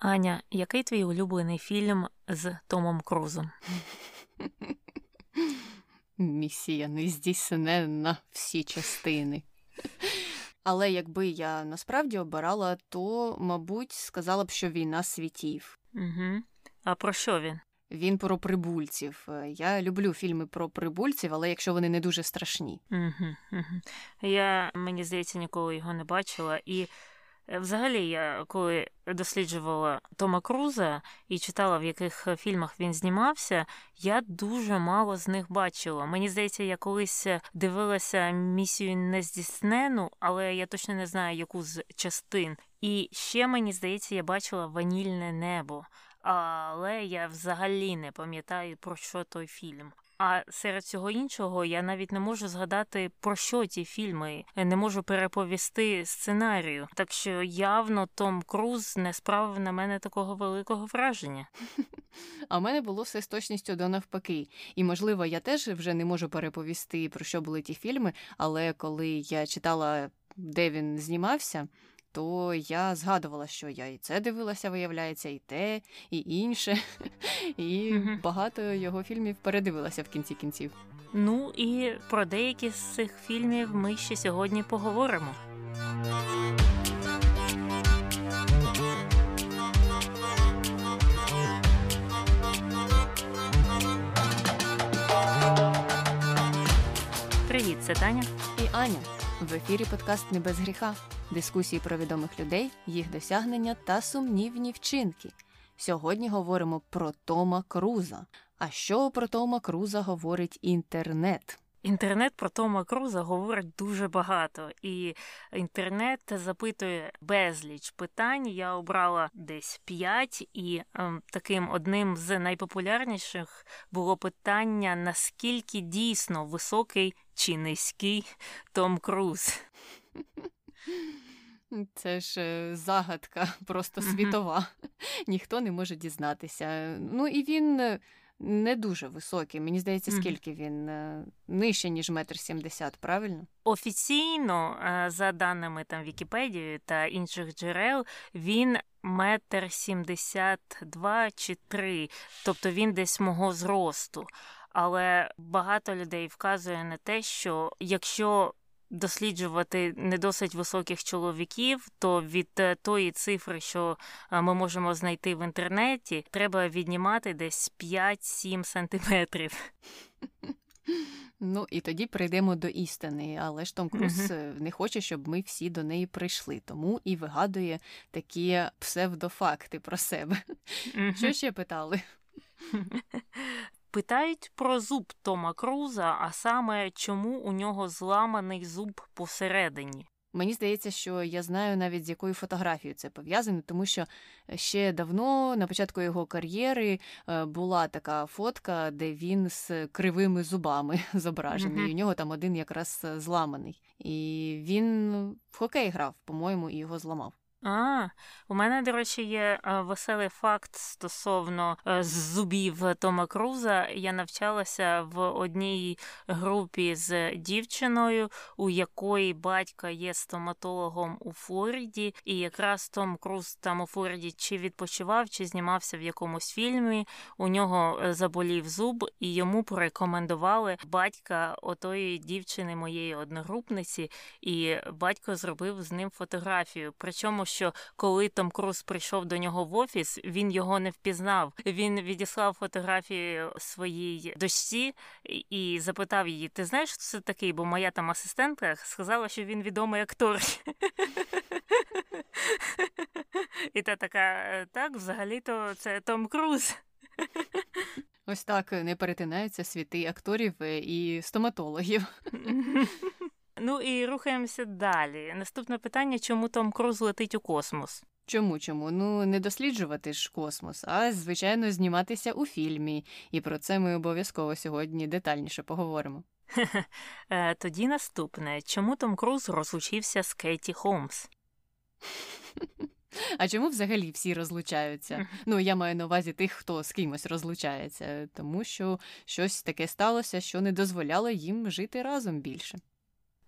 Аня, який твій улюблений фільм з Томом Крузом? Місія не нездійсненна всі частини. Але якби я насправді обирала, то, мабуть, сказала б, що війна світів. Угу. А про що він? Він про прибульців. Я люблю фільми про прибульців, але якщо вони не дуже страшні. Угу, угу. Я, мені здається, ніколи його не бачила. І Е, взагалі, я коли досліджувала Тома Круза і читала, в яких фільмах він знімався, я дуже мало з них бачила. Мені здається, я колись дивилася місію нездійснену, але я точно не знаю, яку з частин. І ще мені здається, я бачила ванільне небо. Але я взагалі не пам'ятаю про що той фільм. А серед цього іншого я навіть не можу згадати про що ті фільми, не можу переповісти сценарію. Так що явно Том Круз не справив на мене такого великого враження. А в мене було все з точністю до навпаки. І можливо, я теж вже не можу переповісти про що були ті фільми, але коли я читала, де він знімався то я згадувала, що я і це дивилася, виявляється, і те, і інше. І угу. багато його фільмів передивилася в кінці кінців. Ну і про деякі з цих фільмів ми ще сьогодні поговоримо. Привіт, це Таня і Аня. В ефірі подкаст не без гріха, дискусії про відомих людей, їх досягнення та сумнівні вчинки. Сьогодні говоримо про Тома Круза. А що про Тома Круза говорить інтернет? Інтернет про Тома Круза говорить дуже багато, і інтернет запитує безліч питань. Я обрала десь п'ять, і ем, таким одним з найпопулярніших було питання: наскільки дійсно високий чи низький Том Круз? Це ж е, загадка, просто світова. Ніхто не може дізнатися. Ну і він е, не дуже високий. Мені здається, скільки він е, нижче, ніж метр сімдесят, правильно? Офіційно, за даними там Вікіпедії та інших джерел, він метр сімдесят два чи три, тобто він десь мого зросту. Але багато людей вказує на те, що якщо досліджувати не досить високих чоловіків, то від е, тої цифри, що е, ми можемо знайти в інтернеті, треба віднімати десь 5-7 сантиметрів. Ну і тоді прийдемо до істини, але ж Том Круз uh-huh. не хоче, щоб ми всі до неї прийшли, тому і вигадує такі псевдофакти про себе. Uh-huh. Що ще питали? Питають про зуб Тома Круза, а саме чому у нього зламаний зуб посередині. Мені здається, що я знаю навіть з якою фотографією це пов'язано, тому що ще давно, на початку його кар'єри, е, була така фотка, де він з кривими зубами зображений. Mm-hmm. І у нього там один якраз е, зламаний. І він в хокей грав, по-моєму, і його зламав. А, у мене, до речі, є е, веселий факт стосовно е, зубів Тома Круза. Я навчалася в одній групі з дівчиною, у якої батька є стоматологом у Флориді, і якраз Том Круз там у Флориді чи відпочивав, чи знімався в якомусь фільмі. У нього е, заболів зуб, і йому порекомендували батька отої дівчини, моєї одногрупниці, і батько зробив з ним фотографію. Причому що коли Том Круз прийшов до нього в офіс, він його не впізнав. Він відіслав фотографію своїй дочці і запитав її: Ти знаєш, хто це такий? Бо моя там асистентка сказала, що він відомий актор. І та така, так, взагалі-то це Том Круз. Ось так не перетинаються світи акторів і стоматологів. Ну і рухаємося далі. Наступне питання: чому Том Круз летить у космос? Чому чому? Ну не досліджувати ж космос, а звичайно зніматися у фільмі. І про це ми обов'язково сьогодні детальніше поговоримо. Е, тоді наступне: чому Том Круз розлучився з Кейті Холмс? А чому взагалі всі розлучаються? Ну, я маю на увазі тих, хто з кимось розлучається, тому що щось таке сталося, що не дозволяло їм жити разом більше.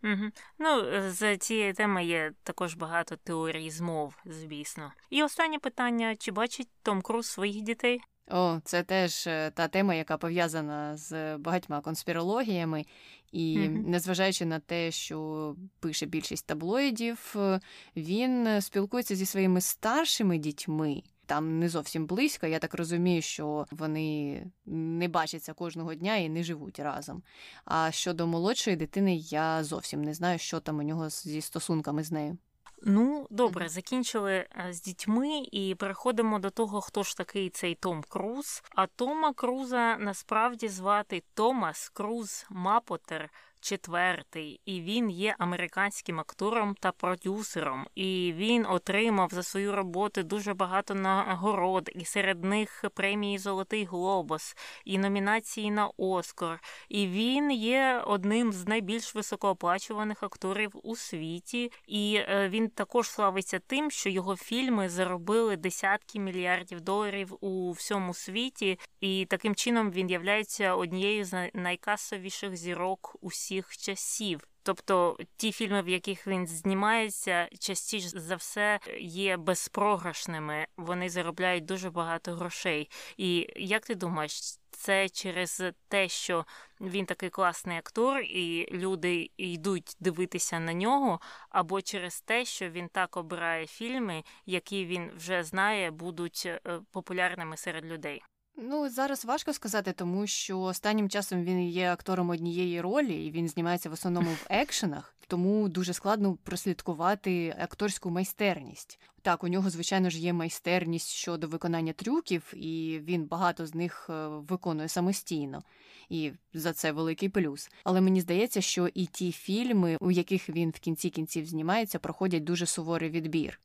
Угу. Ну, з цієї теми є також багато теорій змов, звісно. І останнє питання: чи бачить Том Круз своїх дітей? О, це теж е, та тема, яка пов'язана з багатьма конспірологіями, і mm-hmm. незважаючи на те, що пише більшість таблоїдів, е, він спілкується зі своїми старшими дітьми. Там не зовсім близько. Я так розумію, що вони не бачаться кожного дня і не живуть разом. А щодо молодшої дитини, я зовсім не знаю, що там у нього зі стосунками з нею. Ну, добре, закінчили е, з дітьми і переходимо до того, хто ж такий цей Том Круз. А Тома Круза насправді звати Томас Круз Мапотер четвертий, і він є американським актором та продюсером. І він отримав за свою роботу дуже багато нагород, і серед них премії Золотий Глобус, і номінації на Оскар. І він є одним з найбільш високооплачуваних акторів у світі. І е, він також славиться тим, що його фільми заробили десятки мільярдів доларів у всьому світі, і таким чином він являється однією з найкасовіших зірок усіх часів. Тобто ті фільми, в яких він знімається, частіше за все є безпрограшними. Вони заробляють дуже багато грошей. І як ти думаєш, це через те, що він такий класний актор, і люди йдуть дивитися на нього, або через те, що він так обирає фільми, які він вже знає, будуть е, популярними серед людей. Ну, зараз важко сказати, тому що останнім часом він є актором однієї ролі, і він знімається в основному в екшенах, тому дуже складно прослідкувати акторську майстерність. Так, у нього, звичайно ж, є майстерність щодо виконання трюків, і він багато з них е, виконує самостійно, і за це великий плюс. Але мені здається, що і ті фільми, у яких він в кінці кінців знімається, проходять дуже суворий відбір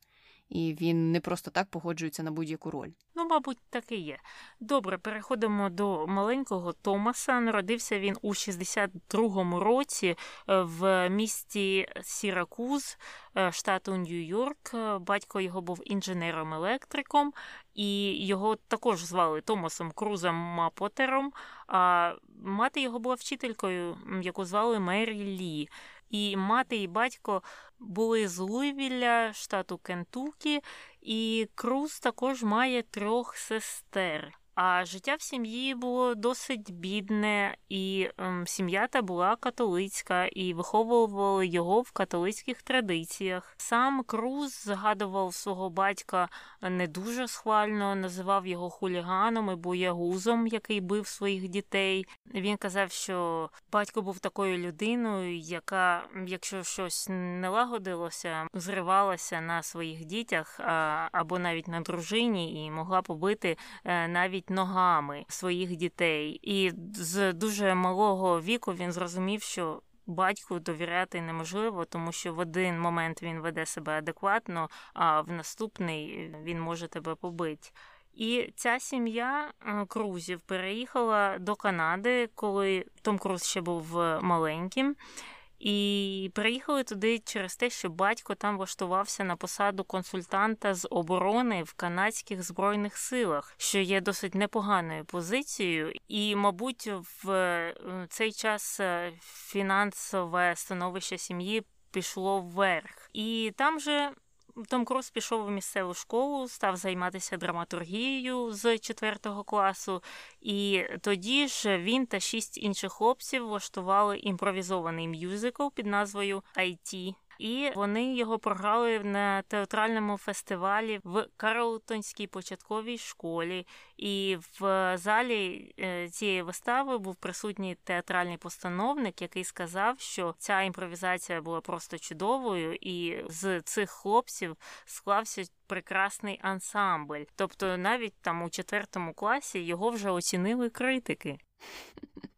і він не просто так погоджується на будь-яку роль. Ну, мабуть, так і є. Добре, переходимо до маленького Томаса. Народився він у 62-му році е, в місті Сіракуз, е, штату Нью-Йорк. Батько його був інженером-електриком, і його також звали Томасом Крузом Мапотером. А мати його була вчителькою, яку звали Мері Лі. І мати і батько були з Луйвілля, штату Кентукі, і Круз також має трьох сестер. А життя в сім'ї було досить бідне, і ем, сім'я та була католицька, і виховували його в католицьких традиціях. Сам Круз згадував свого батька не дуже схвально, називав його хуліганом і боягузом, який бив своїх дітей. Він казав, що батько був такою людиною, яка, якщо щось не лагодилося, зривалася на своїх дітях а, або навіть на дружині, і могла побити е, навіть навіть ногами своїх дітей. І з дуже малого віку він зрозумів, що. Батьку довіряти неможливо, тому що в один момент він веде себе адекватно, а в наступний він може тебе побити. І ця сім'я е, Крузів переїхала до Канади, коли Том Круз ще був маленьким. І приїхали туди через те, що батько там влаштувався на посаду консультанта з оборони в канадських збройних силах, що є досить непоганою позицією, і, мабуть, в е, цей час е, фінансове становище сім'ї пішло вверх, і там же том Круз пішов у місцеву школу, став займатися драматургією з 4 класу, і тоді ж він та шість інших хлопців влаштували імпровізований мюзикл під назвою «IT», і вони його програли на театральному фестивалі в Карлтонській початковій школі. І в залі е, цієї вистави був присутній театральний постановник, який сказав, що ця імпровізація була просто чудовою, і з цих хлопців склався. Прекрасний ансамбль, тобто навіть там у четвертому класі його вже оцінили критики.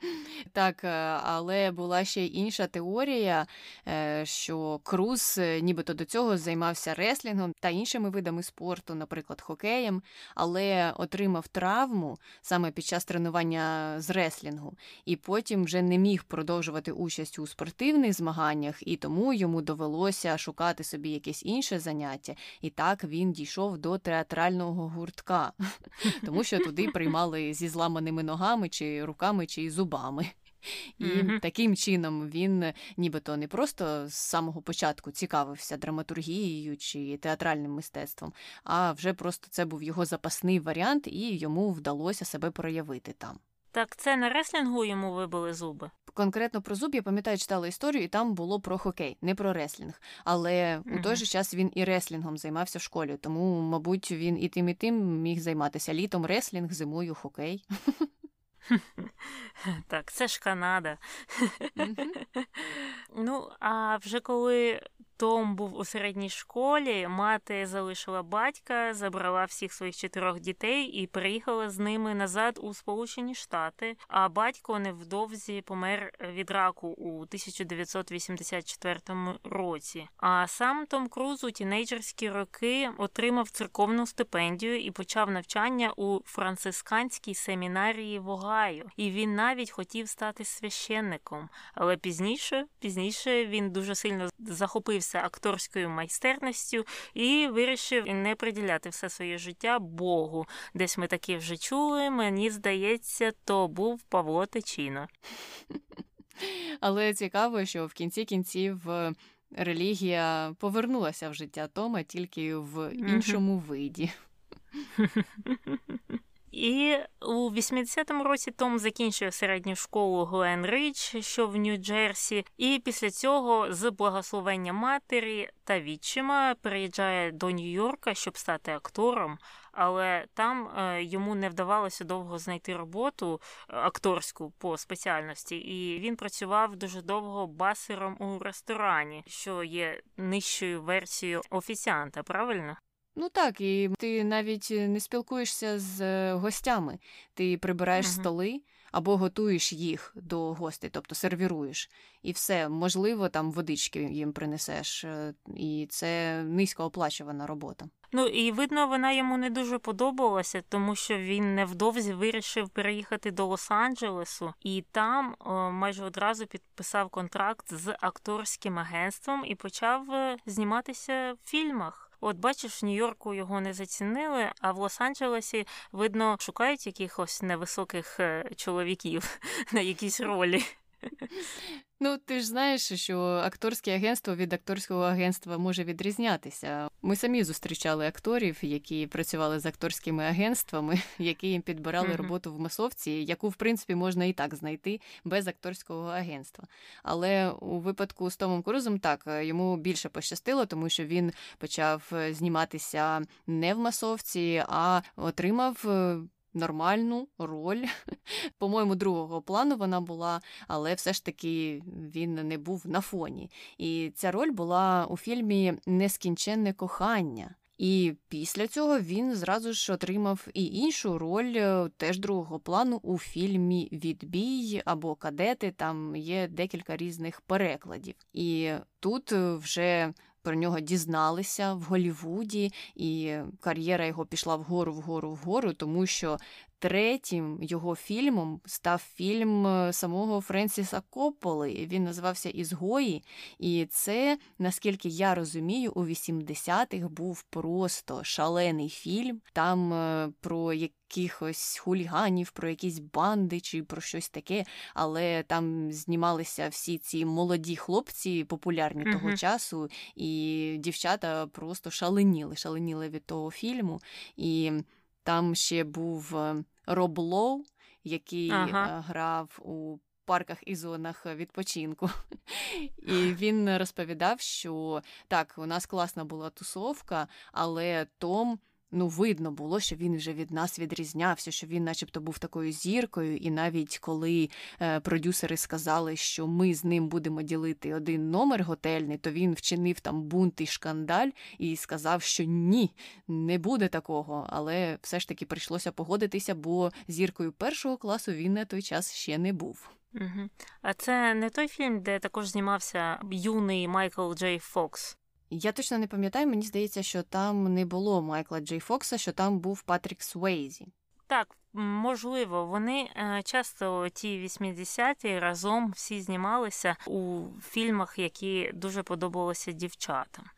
Так, е, але була ще інша теорія, е, що Круз е, нібито до цього займався реслінгом та іншими видами спорту, наприклад, хокеєм, але отримав травму саме під час тренування з реслінгу, і потім вже не міг продовжувати участь у спортивних змаганнях, і тому йому довелося шукати собі якесь інше заняття. І так він дійшов до театрального гуртка, тому що туди приймали зі зламаними ногами, чи руками, чи зубами. І mm-hmm. таким чином він нібито не просто з самого початку цікавився драматургією чи театральним мистецтвом, а вже просто це був його запасний варіант, і йому вдалося себе проявити там. Так це на реслінгу йому вибили зуби. Конкретно про зуб я пам'ятаю, читала історію, і там було про хокей, не про реслінг. Але mm-hmm. у той же час він і реслінгом займався в школі, тому, мабуть, він і тим, і тим міг займатися літом реслінг, зимою хокей. Так, це ж Канада. Ну, а вже коли том був у середній школі, мати залишила батька, забрала всіх своїх чотирьох дітей і приїхала з ними назад у Сполучені Штати. А батько невдовзі помер від раку у 1984 році. А сам Том Круз у тінейджерські роки отримав церковну стипендію і почав навчання у францисканській семінарії в Огайо. І він навіть хотів стати священником. Але пізніше, пізніше він дуже сильно захопився захопився акторською майстерністю і вирішив не приділяти все своє життя Богу. Десь ми такі вже чули. Мені здається, то був Павло Течіно. Але цікаво, що в кінці кінців. Е, релігія повернулася в життя Тома тільки в іншому виді. І у 80-му році Том закінчує середню школу Глен Рич, що в Нью-Джерсі, і після цього з благословення матері та відчима приїжджає до Нью-Йорка, щоб стати актором. Але там е, йому не вдавалося довго знайти роботу е, акторську по спеціальності, і він працював дуже довго басером у ресторані, що є нижчою версією офіціанта. Правильно? Ну так, і ти навіть е, не спілкуєшся з е, гостями. Ти прибираєш uh столи або готуєш їх до гостей, тобто сервіруєш. І все, можливо, там водички їм принесеш. Е, і це низько оплачувана робота. Ну і видно, вона йому не дуже подобалася, тому що він невдовзі вирішив переїхати до Лос-Анджелесу і там о, майже одразу підписав контракт з акторським агентством і почав зніматися в фільмах. От бачиш, в Нью-Йорку його не зацінили, а в Лос-Анджелесі, видно, шукають якихось невисоких е, чоловіків на якісь ролі. Ну, ти ж знаєш, що акторське агентство від акторського агентства може відрізнятися. Ми самі зустрічали акторів, які працювали з акторськими агентствами, які їм підбирали mm-hmm. роботу в масовці, яку в принципі можна і так знайти без акторського агентства. Але у випадку з Томом Крузом так йому більше пощастило, тому що він почав зніматися не в масовці, а отримав е, нормальну роль. По-моєму, другого плану вона була, але все ж таки він не був на фоні. І ця роль була у фільмі Нескінченне кохання. І після цього він зразу ж отримав і іншу роль е, теж другого плану у фільмі Відбій або Кадети. Там є декілька різних перекладів. І тут вже про нього дізналися в Голівуді, і кар'єра його пішла вгору, вгору, вгору, тому що третім його фільмом став фільм е, самого Френсіса Копполи. Він називався Ізгої. І це, наскільки я розумію, у 80-х був просто шалений фільм. Там е, про якихось хуліганів, про якісь банди чи про щось таке. Але там знімалися всі ці молоді хлопці, популярні uh-huh. того часу, і дівчата просто шаленіли, шаленіли від того фільму. І там ще був е, Роб Лоу, який ага. Е, грав у парках і зонах відпочинку. І він розповідав, що так, у нас класна була тусовка, але Том ну, видно було, що він вже від нас відрізнявся, що він, начебто, був такою зіркою, і навіть коли е, продюсери сказали, що ми з ним будемо ділити один номер готельний, то він вчинив там бунт і шкандаль і сказав, що ні, не буде такого. Але все ж таки прийшлося погодитися, бо зіркою першого класу він на той час ще не був. Угу. А це не той фільм, де також знімався юний Майкл Джей Фокс. Я точно не пам'ятаю, мені здається, що там не було Майкла Джей Фокса, що там був Патрік Свейзі. Так, можливо, вони е, часто ті 80-ті разом всі знімалися у фільмах, які дуже подобалися дівчатам.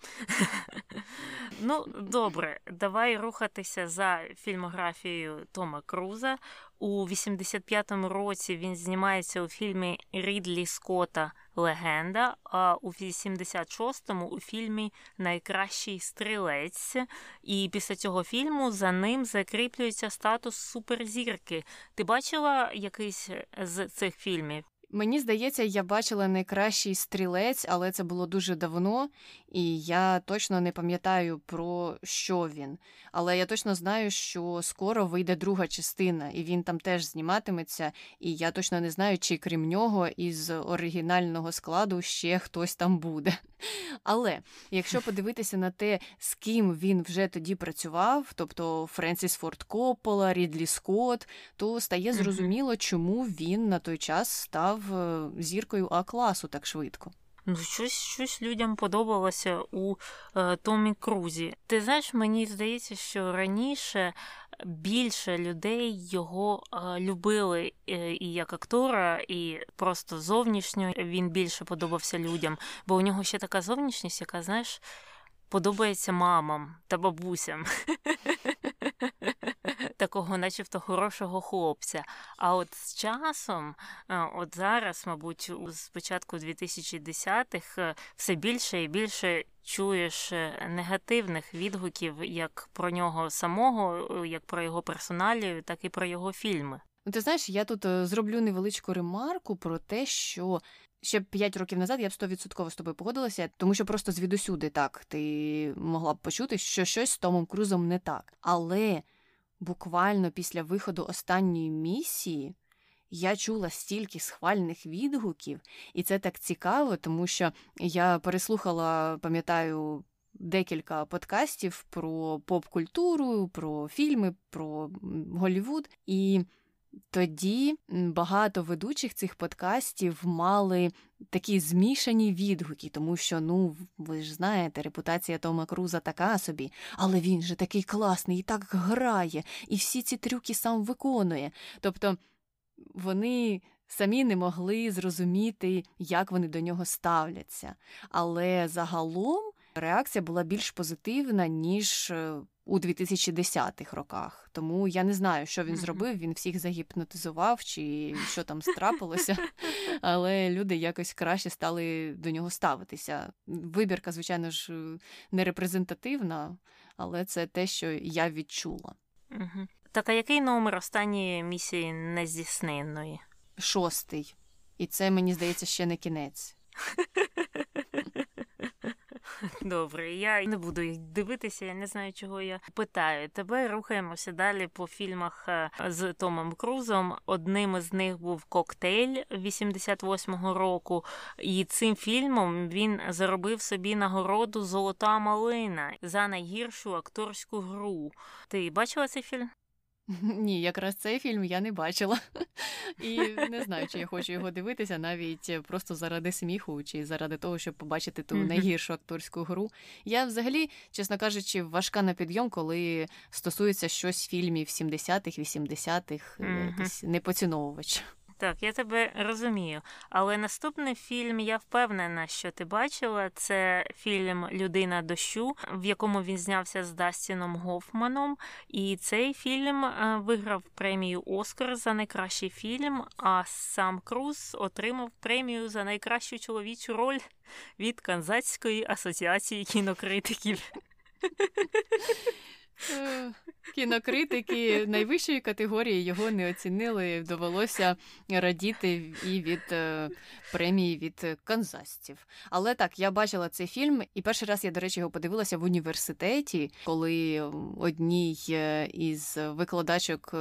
Ну, добре, давай рухатися за фільмографією Тома Круза. У 85-му році він знімається у фільмі Рідлі Скотта Легенда, а у 86-му у фільмі Найкращий стрілець. І після цього фільму за ним закріплюється статус суперзірки. Ти бачила якийсь з цих фільмів? Мені здається, я бачила найкращий стрілець, але це було дуже давно, і я точно не пам'ятаю про що він. Але я точно знаю, що скоро вийде друга частина, і він там теж зніматиметься. І я точно не знаю, чи крім нього із оригінального складу ще хтось там буде. Але якщо подивитися на те, з ким він вже тоді працював, тобто Френсіс Форд Коппола, Рідлі Скотт, то стає зрозуміло, чому він на той час став е, зіркою А класу так швидко. Ну, щось щось людям подобалося у е, Томі Крузі. Ти знаєш, мені здається, що раніше більше людей його е, любили е, і як актора, і просто зовнішньо він більше подобався людям. Бо у нього ще така зовнішність, яка, знаєш, подобається мамам та бабусям. Такого, начебто, хорошого хлопця. А от з часом, е, от зараз, мабуть, з початку 2010-х е, все більше і більше чуєш е, негативних відгуків як про нього самого, як про його персоналію, так і про його фільми. Ну, ти знаєш, я тут зроблю невеличку ремарку про те, що ще 5 років назад я б 100% з тобою погодилася, тому що просто звідусюди так ти могла б почути, що щось з Томом Крузом не так. Але буквально після виходу останньої місії. Я чула стільки схвальних відгуків, і це так цікаво, тому що я переслухала, пам'ятаю, декілька подкастів про поп-культуру, про фільми, про Голівуд. І тоді багато ведучих цих подкастів мали такі змішані відгуки, тому що, ну, ви ж знаєте, репутація Тома Круза така собі, але він же такий класний і так грає, і всі ці трюки сам виконує. Тобто вони самі не могли зрозуміти, як вони до нього ставляться. Але загалом реакція була більш позитивна, ніж е, у 2010-х роках. Тому я не знаю, що він зробив. Він всіх загіпнотизував чи що там страпилося, але люди якось краще стали до нього ставитися. Вибірка, звичайно ж, не репрезентативна, але це те, що я відчула. Так, а який номер останньої місії нездійсненної? Шостий. І це мені здається ще не кінець. Добре, я не буду їх дивитися, я не знаю, чого я питаю. Тебе рухаємося далі по фільмах е, з Томом Крузом. Одним із них був коктейль 88-го року, і цим фільмом він заробив собі нагороду Золота малина за найгіршу акторську гру. Ти бачила цей фільм? Ні, якраз цей фільм я не бачила. І не знаю, чи я хочу його дивитися, навіть просто заради сміху, чи заради того, щоб побачити ту найгіршу акторську гру. Я взагалі, чесно кажучи, важка на підйом, коли стосується щось фільмів 70-х, 80-х, якийсь непоціновувач. Так, я тебе розумію. Але наступний фільм, я впевнена, що ти бачила. Це фільм Людина дощу, в якому він знявся з Дастіном Гофманом. І цей фільм е, виграв премію Оскар за найкращий фільм. А сам Круз отримав премію за найкращу чоловічу роль від Канзацької асоціації кінокритиків. Е, кінокритики найвищої категорії його не оцінили. Довелося радіти і від е, премії від канзасців. Але так, я бачила цей фільм, і перший раз я, до речі, його подивилася в університеті, коли одній е, із викладачок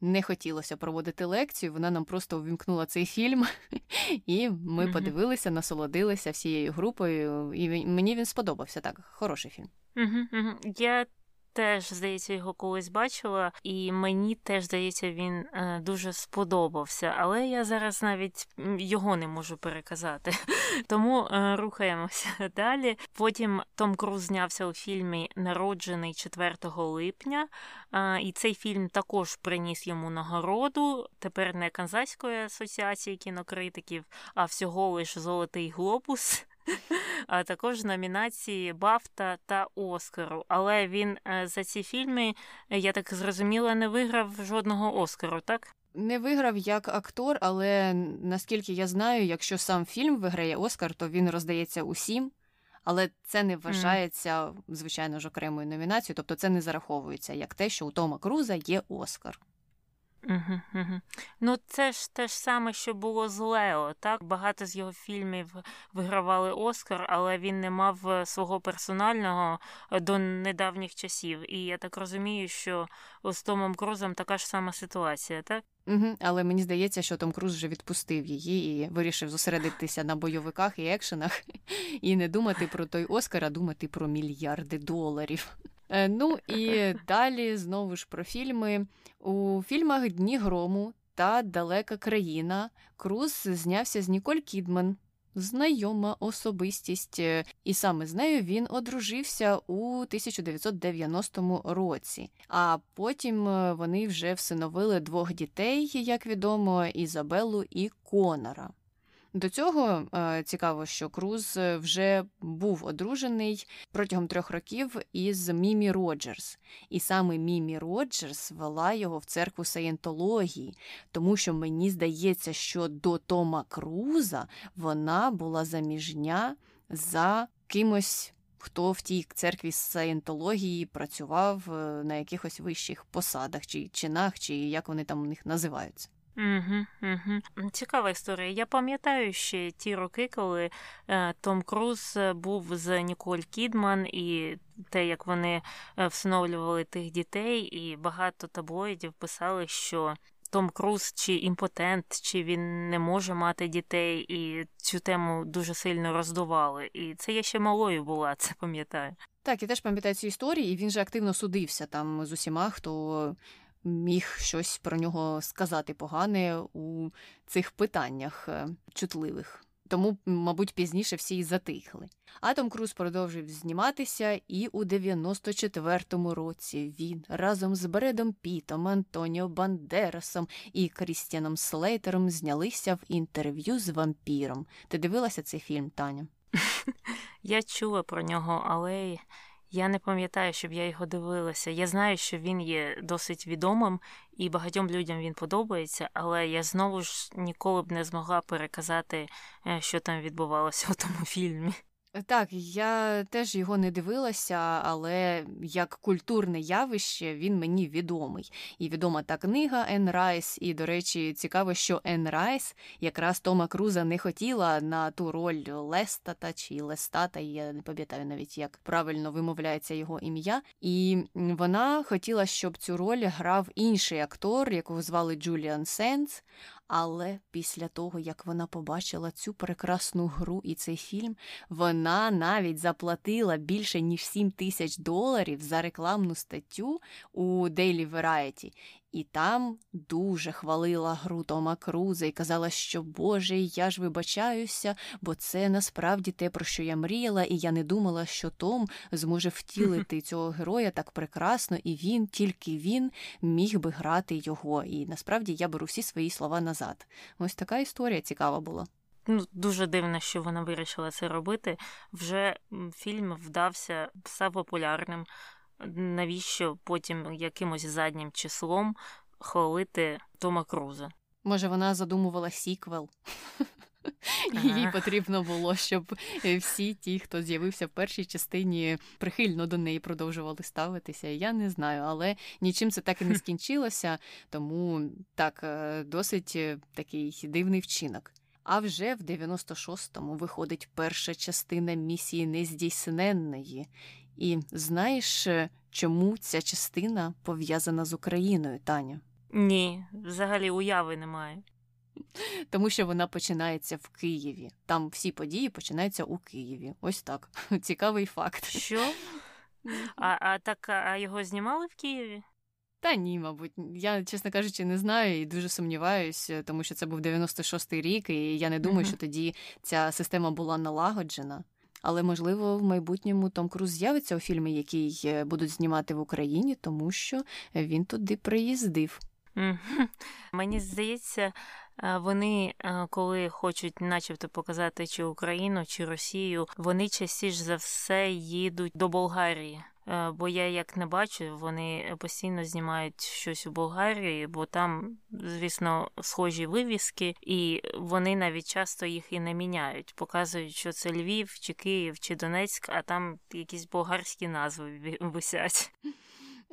не хотілося проводити лекцію. Вона нам просто увімкнула цей фільм, і ми подивилися, насолодилися всією групою. І мені він сподобався так. Хороший фільм. Mm-hmm. Я теж, здається, його колись бачила, і мені теж здається, він е, дуже сподобався. Але я зараз навіть його не можу переказати. Тому е, рухаємося далі. Потім Том Круз знявся у фільмі Народжений 4 липня, е, і цей фільм також приніс йому нагороду. Тепер не Канзайської асоціації кінокритиків, а всього лиш Золотий Глобус а також номінації Бафта та Оскару. Але він е, за ці фільми, я так зрозуміла, не виграв жодного Оскару, так? Не виграв як актор, але наскільки я знаю, якщо сам фільм виграє Оскар, то він роздається усім. Але це не вважається, звичайно ж, окремою номінацією, тобто це не зараховується як те, що у Тома Круза є Оскар. Ну, це ж те ж саме, що було з Лео. Так багато з його фільмів вигравали Оскар, але він не мав е, свого персонального е, до недавніх часів. І я так розумію, що з Томом Крузом така ж сама ситуація, так? Угу, Але мені здається, що Том Круз вже відпустив її і вирішив зосередитися на бойовиках і екшенах і не думати про той Оскар, а думати про мільярди доларів. Е, ну і далі знову ж про фільми. У фільмах Дні грому та Далека країна Круз знявся з Ніколь Кідман. Знайома особистість, е, і саме з нею він одружився у 1990 році. А потім е, вони вже всиновили двох дітей, як відомо, Ізабелу і Конора. До цього е, цікаво, що Круз е, вже був одружений протягом трьох років із Мімі Роджерс, і саме Мімі Роджерс вела його в церкву саєнтології, тому що мені здається, що до Тома Круза вона була заміжня за кимось. Хто в тій церкві саєнтології працював е, на якихось вищих посадах чи чинах, чи як вони там у них називаються. Угу, угу. Цікава історія. Я пам'ятаю ще ті роки, коли е, Том Круз е, був з Ніколь Кідман, і те, як вони е, всиновлювали тих дітей, і багато таблоїдів писали, що Том Круз чи імпотент, чи він не може мати дітей, і цю тему дуже сильно роздували. І це я ще малою була, це пам'ятаю. Так, я теж пам'ятаю цю історію, і він же активно судився там з усіма, хто міг щось про нього сказати погане у цих питаннях е, чутливих. Тому, мабуть, пізніше всі й затихли. Атом Круз продовжив зніматися, і у 94-му році він разом з Бредом Пітом, Антоніо Бандерасом і Крістіаном Слейтером знялися в інтерв'ю з вампіром. Ти дивилася цей фільм, Таня? Я чула про нього, але я не пам'ятаю, щоб я його дивилася. Я знаю, що він є досить відомим і багатьом людям він подобається, але я знову ж ніколи б не змогла переказати, е, що там відбувалося у тому фільмі. Так, я теж його не дивилася, але як культурне явище він мені відомий. І відома та книга Ен Райс. І, до речі, цікаво, що Ен Райс якраз Тома Круза не хотіла на ту роль Лестата чи Лестата, я не пам'ятаю навіть, як правильно вимовляється його ім'я. І вона хотіла, щоб цю роль грав інший актор, якого звали Джуліан Сендс. Але після того, як вона побачила цю прекрасну гру і цей фільм, вона навіть заплатила більше ніж 7 тисяч доларів за рекламну статтю у Daily Variety. І там дуже хвалила гру Тома Круза і казала, що Боже, я ж вибачаюся, бо це насправді те, про що я мріяла, і я не думала, що Том зможе втілити цього героя так прекрасно, і він, тільки він, міг би грати його. І насправді я беру всі свої слова назад. Ось така історія цікава була. Ну, Дуже дивно, що вона вирішила це робити. Вже фільм вдався, став популярним навіщо потім якимось заднім числом хвалити Тома Круза? Може, вона задумувала сіквел. Їй потрібно було, щоб всі ті, хто з'явився в першій частині, прихильно до неї продовжували ставитися. Я не знаю, але нічим це так і не скінчилося, тому так, е, досить е, такий дивний вчинок. А вже в 96-му виходить перша частина місії нездійсненної. І знаєш, е, чому ця частина пов'язана з Україною, Таня? Ні, взагалі уяви немає. Тому що вона починається в Києві. Там всі події починаються у Києві. Ось так. Цікавий факт. Що? А а так а його знімали в Києві? Та ні, мабуть, я, чесно кажучи, не знаю і дуже сумніваюся, тому що це був 96-й рік, і я не думаю, що тоді ця система була налагоджена. Але можливо в майбутньому Том Круз з'явиться у фільмі, який е, будуть знімати в Україні, тому що він туди приїздив. Мені здається, е, вони, е, коли хочуть, начебто, показати чи Україну, чи Росію, вони частіше за все їдуть до Болгарії. Е, бо я як не бачу, вони постійно знімають щось у Болгарії, бо там, звісно, схожі вивіски, і вони навіть часто їх і не міняють. Показують, що це Львів, чи Київ, чи Донецьк, а там якісь болгарські назви висять.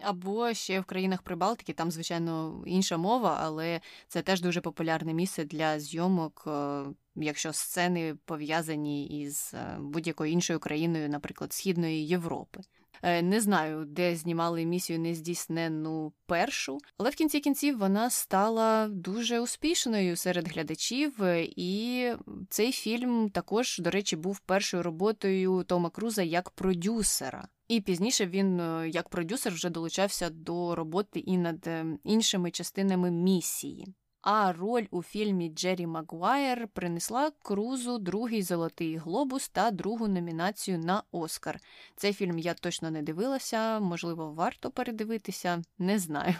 Або ще в країнах Прибалтики, там, звичайно, інша мова, але це теж дуже популярне місце для зйомок, е, якщо сцени пов'язані із е, будь-якою іншою країною, наприклад, Східної Європи. Е, не знаю, де знімали місію нездійсненну першу, але в кінці кінців вона стала дуже успішною серед глядачів, і цей фільм також, до речі, був першою роботою Тома Круза як продюсера. І пізніше він, е, як продюсер, вже долучався до роботи і над е, іншими частинами місії. А роль у фільмі Джері Магуайр принесла Крузу другий золотий глобус та другу номінацію на Оскар. Цей фільм я точно не дивилася, можливо, варто передивитися, не знаю.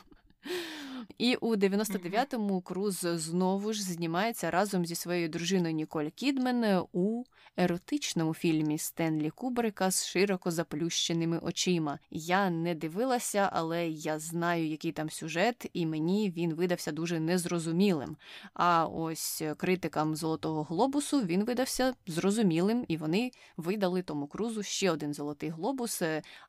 І у 99-му Круз знову ж знімається разом зі своєю дружиною Ніколь Кідмен у еротичному фільмі Стенлі Кубрика з широко заплющеними очима. Я не дивилася, але я знаю, який там сюжет, і мені він видався дуже незрозумілим. А ось критикам Золотого Глобусу він видався зрозумілим, і вони видали тому крузу ще один золотий глобус.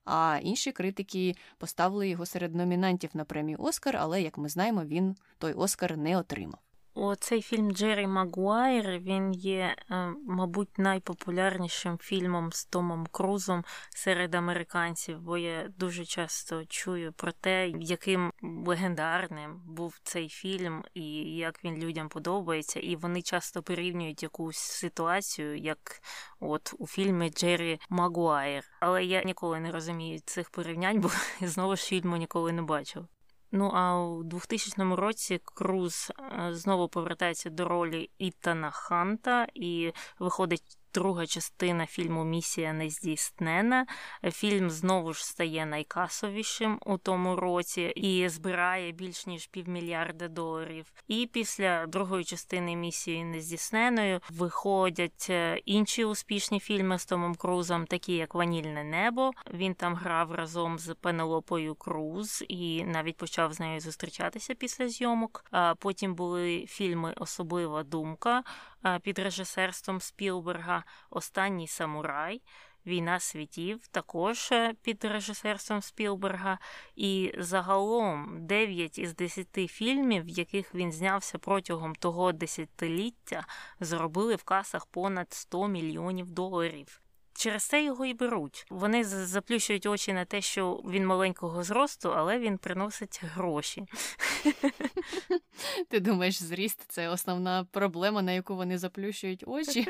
А інші критики поставили його серед номінантів на премію Оскар, але як ми знаємо, він той Оскар не отримав. Оцей фільм Джері Магуайр він є, е, мабуть, найпопулярнішим фільмом з Томом Крузом серед американців, бо я дуже часто чую про те, яким легендарним був цей фільм і як він людям подобається. І вони часто порівнюють якусь ситуацію, як от у фільмі Джері Магуайр. Але я ніколи не розумію цих порівнянь, бо знову ж фільму ніколи не бачив. Ну а у 2000 році Круз е, знову повертається до ролі Ітана Ханта і виходить друга частина фільму Місія нездійснена. Фільм знову ж стає найкасовішим у тому році і збирає більш ніж півмільярда доларів. І після другої частини місії нездійсненою виходять е, інші успішні фільми з Томом Крузом, такі як Ванільне небо. Він там грав разом з Пенелопою Круз і навіть почав з нею зустрічатися після зйомок. А потім були фільми Особлива думка під режисерством Спілберга Останній самурай. Війна світів також е, під режисерством Спілберга, і загалом 9 із 10 фільмів, в яких він знявся протягом того десятиліття, зробили в касах понад 100 мільйонів доларів. Через це його і беруть. Вони заплющують очі на те, що він маленького зросту, але він приносить гроші. Ти думаєш, зріст це основна проблема, на яку вони заплющують очі?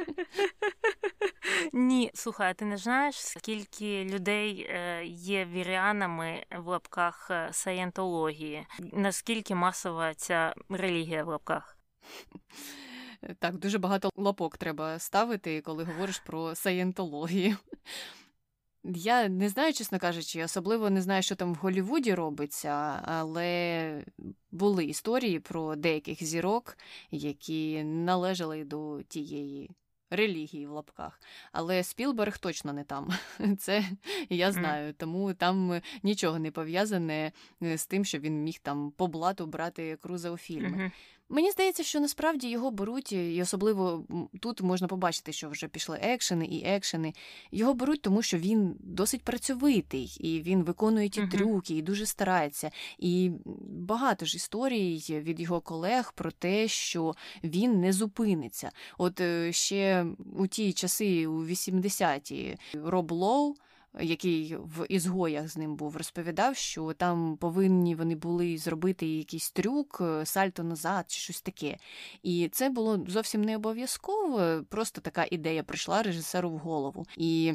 Ні, слухай, а ти не знаєш, скільки людей е, є віріанами в лапках е, саєнтології? Наскільки масова ця релігія в лапках? Так, дуже багато лапок треба ставити, коли говориш про саєнтологію. Я не знаю, чесно кажучи, особливо не знаю, що там в Голлівуді робиться, але були історії про деяких зірок, які належали до тієї релігії в лапках. Але Спілберг точно не там. Це я знаю. Тому там нічого не пов'язане з тим, що він міг там по блату брати круза у фільми. Мені здається, що насправді його беруть, і особливо тут можна побачити, що вже пішли екшени і екшени. Його беруть, тому що він досить працьовитий, і він виконує ті uh-huh. трюки, і дуже старається. І багато ж історій від його колег про те, що він не зупиниться. От е, ще у ті часи, у 80-ті, Роб Лоу який в ізгоях з ним був, розповідав, що там повинні вони були зробити якийсь трюк, е, сальто назад чи щось таке. І це було зовсім не обов'язково, просто така ідея прийшла режисеру в голову. І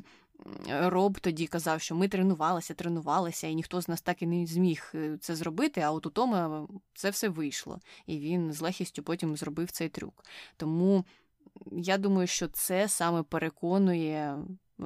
Роб тоді казав, що ми тренувалися, тренувалися, і ніхто з нас так і не зміг е, це зробити. А от у Тома це все вийшло, і він з легкістю потім зробив цей трюк. Тому я думаю, що це саме переконує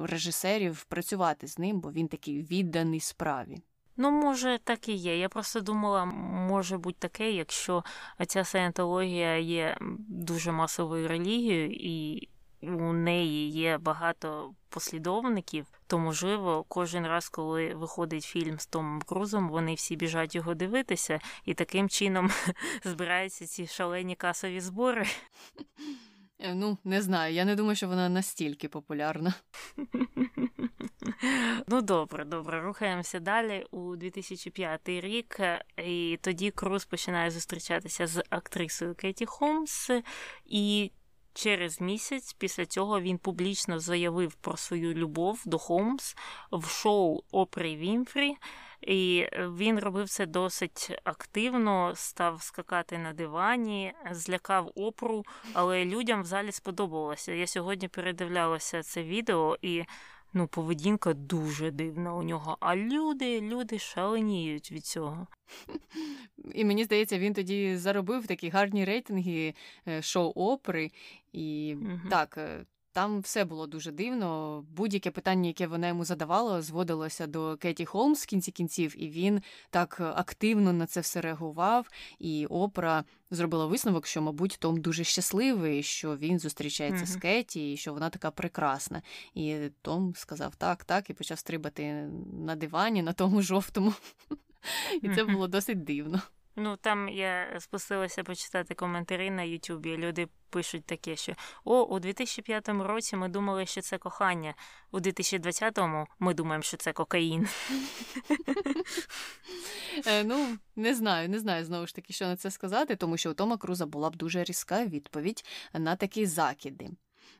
режисерів працювати з ним, бо він такий відданий справі. Ну, може, так і є. Я просто думала, може бути таке, якщо ця саєнтологія є дуже масовою релігією, і у неї є багато послідовників, то можливо, кожен раз, коли виходить фільм з Томом Крузом, вони всі біжать його дивитися, і таким чином збираються ці шалені касові збори. Е, ну, не знаю, я не думаю, що вона настільки популярна. Ну, добре, добре, рухаємося далі у 2005 рік, і тоді Круз починає зустрічатися з актрисою Кеті Холмс, і через місяць після цього він публічно заявив про свою любов до Холмс в шоу Опри Вінфрі. І він робив це досить активно, став скакати на дивані, злякав опру, але людям в залі сподобалося. Я сьогодні передивлялася це відео, і ну, поведінка дуже дивна у нього. А люди, люди шаленіють від цього. І мені здається, він тоді заробив такі гарні рейтинги е, шоу опери. І угу. так, е, там все було дуже дивно. Будь-яке питання, яке вона йому задавала, зводилося до Кеті Холмс в кінці кінців, і він так активно на це все реагував. І опера зробила висновок, що, мабуть, Том дуже щасливий, що він зустрічається mm-hmm. з Кеті, і що вона така прекрасна. І Том сказав так, так, і почав стрибати на дивані, на тому жовтому. І це було досить дивно. Ну там я спустилася почитати коментарі на Ютубі. Люди пишуть таке, що о, у 2005 році ми думали, що це кохання. У 2020-му ми думаємо, що це кокаїн. Е, ну, не знаю, не знаю знову ж таки, що на це сказати, тому що у Тома Круза була б дуже різка відповідь на такі закиди.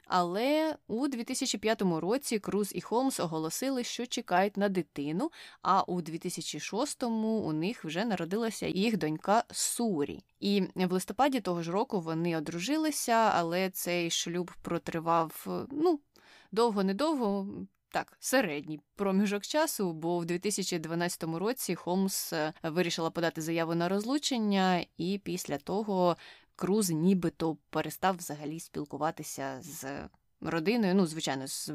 Але у 2005 році Круз і Холмс оголосили, що чекають на дитину. А у 2006-му у них вже народилася їх донька Сурі. І в листопаді того ж року вони одружилися, але цей шлюб протривав ну довго-недовго. Так, середній проміжок часу, бо в 2012 році Холмс е, вирішила подати заяву на розлучення, і після того Круз нібито перестав взагалі спілкуватися з родиною, ну, звичайно, з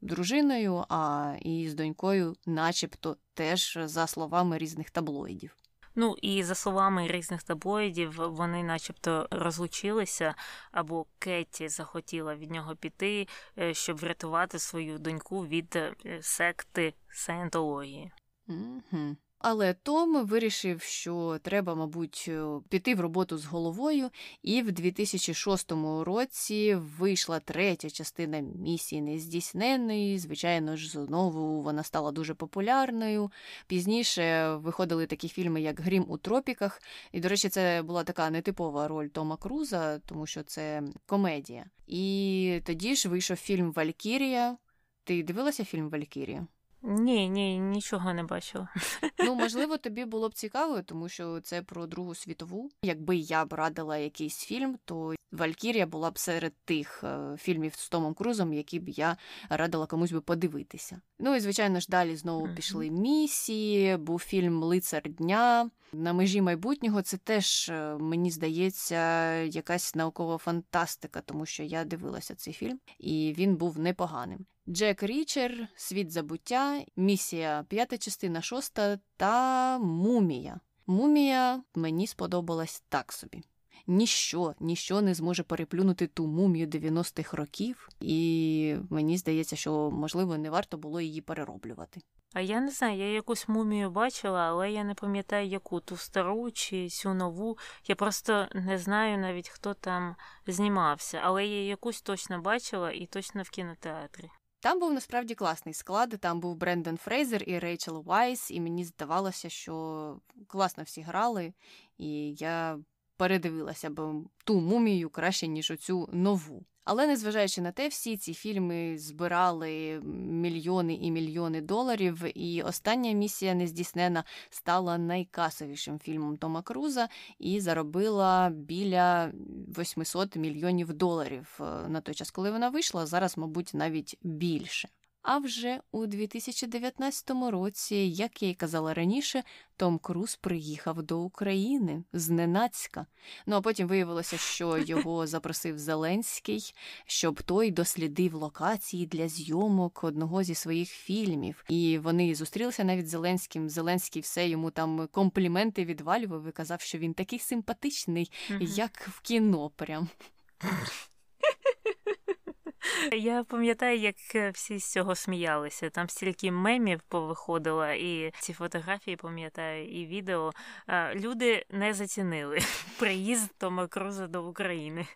дружиною, а і з донькою, начебто, теж за словами різних таблоїдів. Ну і за словами різних таблоїдів, вони, начебто, розлучилися, або Кетті захотіла від нього піти, е, щоб врятувати свою доньку від е, секти саєнтології. Угу. Але Том вирішив, що треба, мабуть, е, піти в роботу з головою, і в 2006 році вийшла третя частина місії нездійсненої. Звичайно ж, знову вона стала дуже популярною. Пізніше виходили такі фільми, як Грім у тропіках. І, до речі, це була така нетипова роль Тома Круза, тому що це комедія. І тоді ж вийшов фільм Валькірія. Ти дивилася фільм Валькірія? Ні, ні, нічого не бачила. Ну, можливо, тобі було б цікаво, тому що це про Другу світову. Якби я б радила якийсь фільм, то Валькірія була б серед тих е, фільмів з Томом Крузом, які б я радила комусь би подивитися. Ну і звичайно ж далі знову пішли місії. Був фільм Лицар дня. На межі майбутнього це теж, е, мені здається, якась наукова фантастика, тому що я дивилася цей фільм, і він був непоганим. Джек Річер, Світ забуття, місія п'ята частина шоста та Мумія. Мумія мені сподобалась так собі. Ніщо, ніщо не зможе переплюнути ту мумію 90-х років, і мені здається, що можливо не варто було її перероблювати. А я не знаю, я якусь мумію бачила, але я не пам'ятаю, яку ту стару чи цю нову. Я просто не знаю навіть, хто там знімався, але я якусь точно бачила і точно в кінотеатрі. Там був насправді класний склад. Там був Брендон Фрейзер і Рейчел Вайс, і мені здавалося, що класно всі грали, і я передивилася б ту мумію краще, ніж оцю нову. Але незважаючи на те, всі ці фільми збирали мільйони і мільйони доларів. І остання місія нездійснена стала найкасовішим фільмом Тома Круза і заробила біля 800 мільйонів доларів е, на той час, коли вона вийшла. Зараз, мабуть, навіть більше. А вже у 2019 році, як я й казала раніше, Том Круз приїхав до України зненацька. Ну а потім виявилося, що його запросив Зеленський, щоб той дослідив локації для зйомок одного зі своїх фільмів. І вони зустрілися навіть з Зеленським. Зеленський все йому там компліменти відвалював і казав, що він такий симпатичний, як в кіно. Прям. Я пам'ятаю, як е, всі з цього сміялися. Там стільки мемів повиходило, і ці фотографії пам'ятаю, і відео. Люди не зацінили приїзд Тома Круза до України.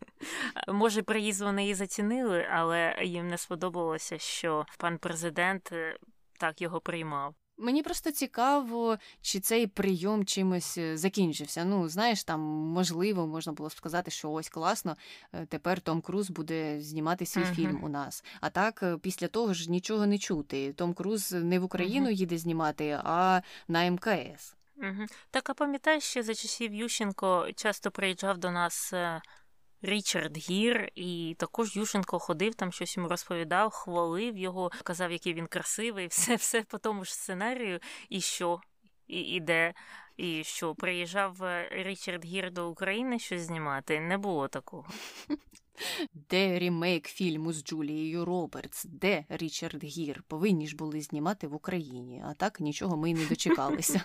Може, приїзд вони і зацінили, але їм не сподобалося, що пан президент е, так його приймав. Мені просто цікаво, чи цей прийом чимось е, закінчився. Ну, знаєш, там можливо, можна було сказати, що ось класно. Е, тепер Том Круз буде знімати свій uh-huh. фільм у нас. А так, е, після того ж нічого не чути. Том Круз не в Україну uh-huh. їде знімати, а на МКС. Угу. Так, а пам'ятаєш, що за часів Ющенко часто приїжджав до нас Річард Гір, і також Юшенко ходив там, щось йому розповідав, хвалив його, казав, який він красивий, все все по тому ж сценарію, і що, і, і і що приїжджав е, Річард Гір до України щось знімати. Не було такого. Де рімейк фільму з Джулією Робертс, де Річард Гір повинні ж були знімати в Україні, а так нічого ми й не дочекалися.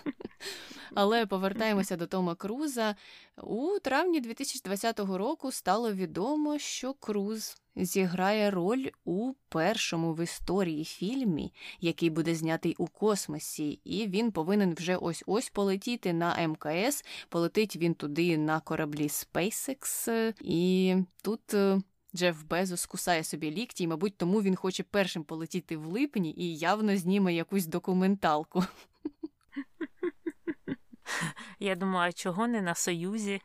Але повертаємося до Тома Круза. У травні 2020 року стало відомо, що Круз зіграє роль у першому в історії фільмі, який буде знятий у космосі, і він повинен вже ось ось полетіти на МКС. Полетить він туди на кораблі SpaceX, і тут. Е, Джеф Безос кусає собі лікті, і, мабуть, тому він хоче першим полетіти в липні і явно зніме якусь документалку. Я думаю, а чого не на Союзі?